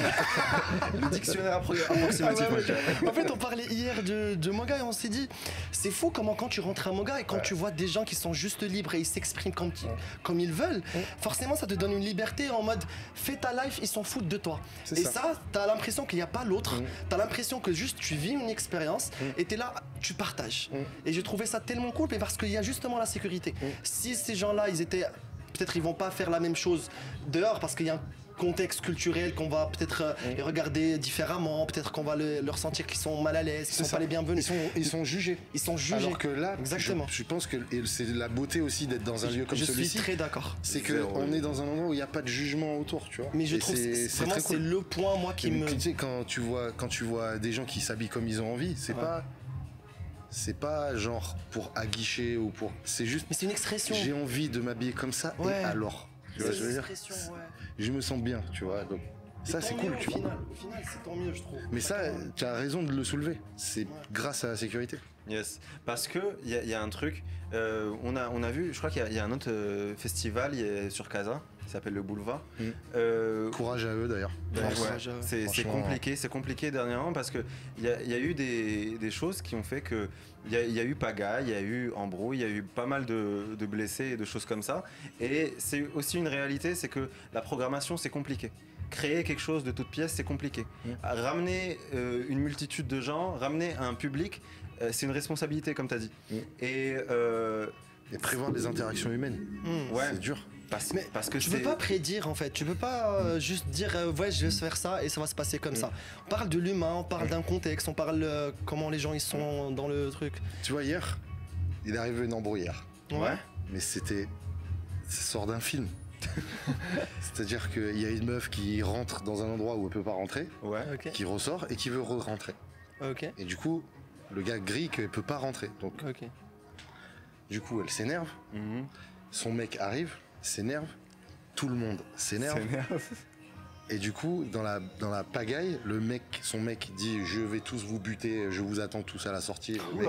Speaker 1: Le dictionnaire
Speaker 3: Ah
Speaker 1: approximatif.
Speaker 3: ouais. En fait, on parlait hier de, de manga et on s'est dit, c'est fou comment quand tu rentres à manga et quand tu vois des gens qui sont juste libres et ils s'expriment comme, ils- comme ils veulent, forcément ça te donne une liberté en mode fais ta life, ils s'en foutent de toi. Et
Speaker 2: ça.
Speaker 3: ça, t'as l'impression qu'il n'y a pas l'autre, t'as l'impression que juste tu vis une expérience et t'es là, tu partages. Et j'ai trouvé ça tellement cool, mais parce qu'il y a justement la sécurité. Si ces gens-là, ils étaient peut-être ils vont pas faire la même chose dehors parce qu'il y a un contexte culturel qu'on va peut-être euh, les regarder différemment, peut-être qu'on va le- leur sentir qu'ils sont mal à l'aise, qu'ils
Speaker 2: C'est
Speaker 3: sont
Speaker 2: ça.
Speaker 3: pas les bienvenus.
Speaker 2: Ils sont, ils sont jugés.
Speaker 3: Ils sont jugés.
Speaker 2: Alors que là,
Speaker 3: Exactement.
Speaker 2: Je, je pense que et c'est la beauté aussi d'être dans un lieu comme
Speaker 3: je suis
Speaker 2: celui-ci.
Speaker 3: très d'accord.
Speaker 2: C'est que
Speaker 1: Zéro.
Speaker 2: on est dans un endroit où il n'y a pas de jugement autour, tu vois.
Speaker 3: Mais je
Speaker 2: Et
Speaker 3: trouve
Speaker 2: c'est-
Speaker 3: vraiment c'est
Speaker 2: cool.
Speaker 3: le point moi qui
Speaker 2: Et
Speaker 3: me
Speaker 2: Tu sais, quand tu vois, quand tu vois des gens qui s'habillent comme ils ont envie, c'est
Speaker 3: Ouais.
Speaker 2: pas, c'est pas genre pour aguicher ou pour, c'est juste,
Speaker 3: Mais c'est une expression.
Speaker 2: j'ai envie de m'habiller comme ça
Speaker 3: Ouais.
Speaker 2: et alors, tu vois,
Speaker 3: C'est
Speaker 2: je veux
Speaker 3: une
Speaker 2: dire,
Speaker 3: expression, ouais.
Speaker 2: je me sens bien, tu vois. Donc
Speaker 3: Et
Speaker 2: ça c'est
Speaker 3: mieux,
Speaker 2: cool,
Speaker 3: au
Speaker 2: tu vois.
Speaker 3: final. Au final, c'est tant mieux, je trouve.
Speaker 2: Mais ça, tu as raison de le soulever. C'est
Speaker 3: Ouais.
Speaker 2: grâce à la sécurité.
Speaker 1: Yes, parce que il y, a- il y a un truc, euh, on, a, on a vu, je crois qu'il y a- il y, a un autre euh, festival il y a- sur Casa, qui s'appelle le Boulevard.
Speaker 2: Mm.
Speaker 1: Euh,
Speaker 2: Courage à eux d'ailleurs.
Speaker 1: Ouais. C'est compliqué, c'est compliqué dernièrement parce que il y a, il y a eu des, des choses qui ont fait que il y, a- il y a eu pagaille, il y a eu embrouille, il y a eu pas mal de, de blessés et de choses comme ça. Et c'est aussi une réalité, c'est que la programmation c'est compliqué. Créer quelque chose de toute pièce, c'est compliqué.
Speaker 2: Mm.
Speaker 1: Ramener euh, une multitude de gens, ramener un public, euh, c'est une responsabilité comme tu as dit.
Speaker 2: Mm.
Speaker 1: Et euh,
Speaker 2: Et prévoir des interactions humaines,
Speaker 1: ouais,
Speaker 2: c'est dur.
Speaker 1: Parce,
Speaker 3: Mais
Speaker 1: parce que
Speaker 3: Tu peux pas prédire en fait, tu peux pas euh, juste dire euh, ouais je vais faire ça et ça va se passer comme ça. On parle de l'humain, on parle d'un contexte, on parle euh, comment les gens ils sont dans le truc.
Speaker 2: Tu vois hier, il est arrivé une embrouille hier.
Speaker 1: Ouais.
Speaker 2: mais c'était ça sort d'un film. C'est-à-dire qu'il y a une meuf qui rentre dans un endroit où elle peut pas rentrer,
Speaker 1: Ouais.
Speaker 2: Qui ressort et qui veut re-rentrer.
Speaker 3: Ok.
Speaker 2: Et du coup, le gars grille qu'elle peut pas rentrer. Donc,
Speaker 3: Ok.
Speaker 2: du coup, elle s'énerve.
Speaker 1: Mhm.
Speaker 2: Son mec arrive, s'énerve. Tout le monde s'énerve. Et du coup, dans la, dans la pagaille, le mec, son mec dit Je vais tous vous buter, je vous attends tous à la sortie. Le mec,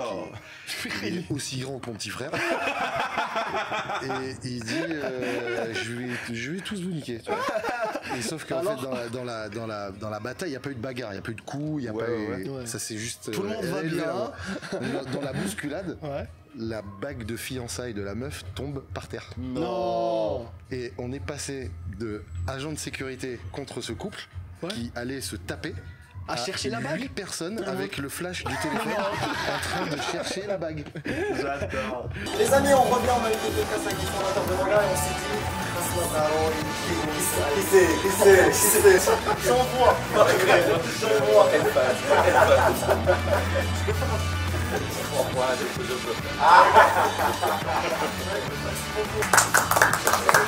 Speaker 2: il, il est aussi grand que mon petit frère. Et il dit euh, je, vais, je vais tous vous niquer. tu vois. Et sauf qu'en fait, dans la, dans, la, dans, la, dans la bataille, il n'y a pas eu de bagarre, il n'y a pas eu de coups, il n'y a
Speaker 1: Ouais,
Speaker 2: pas eu.
Speaker 1: ouais.
Speaker 2: Ça, c'est juste.
Speaker 3: Tout le
Speaker 2: euh,
Speaker 3: monde va bien.
Speaker 2: Dans- Dans la bousculade,
Speaker 3: Ouais.
Speaker 2: La bague de fiançailles de la meuf tombe par terre.
Speaker 3: Non.
Speaker 2: Et on est passé de agent de sécurité contre ce couple
Speaker 3: Ouais.
Speaker 2: qui allait se taper
Speaker 3: À chercher la bague.
Speaker 2: 8 personnes avec le flash du téléphone en train de chercher la bague.
Speaker 1: J'adore.
Speaker 3: Les amis, on revient, on a eu des Kasaki fondateurs de manga et on s'est dit, Kasmataro, qui c'est, qui c'est, qui c'est, qui c'est, j'envoie, j'envoie, elle passe.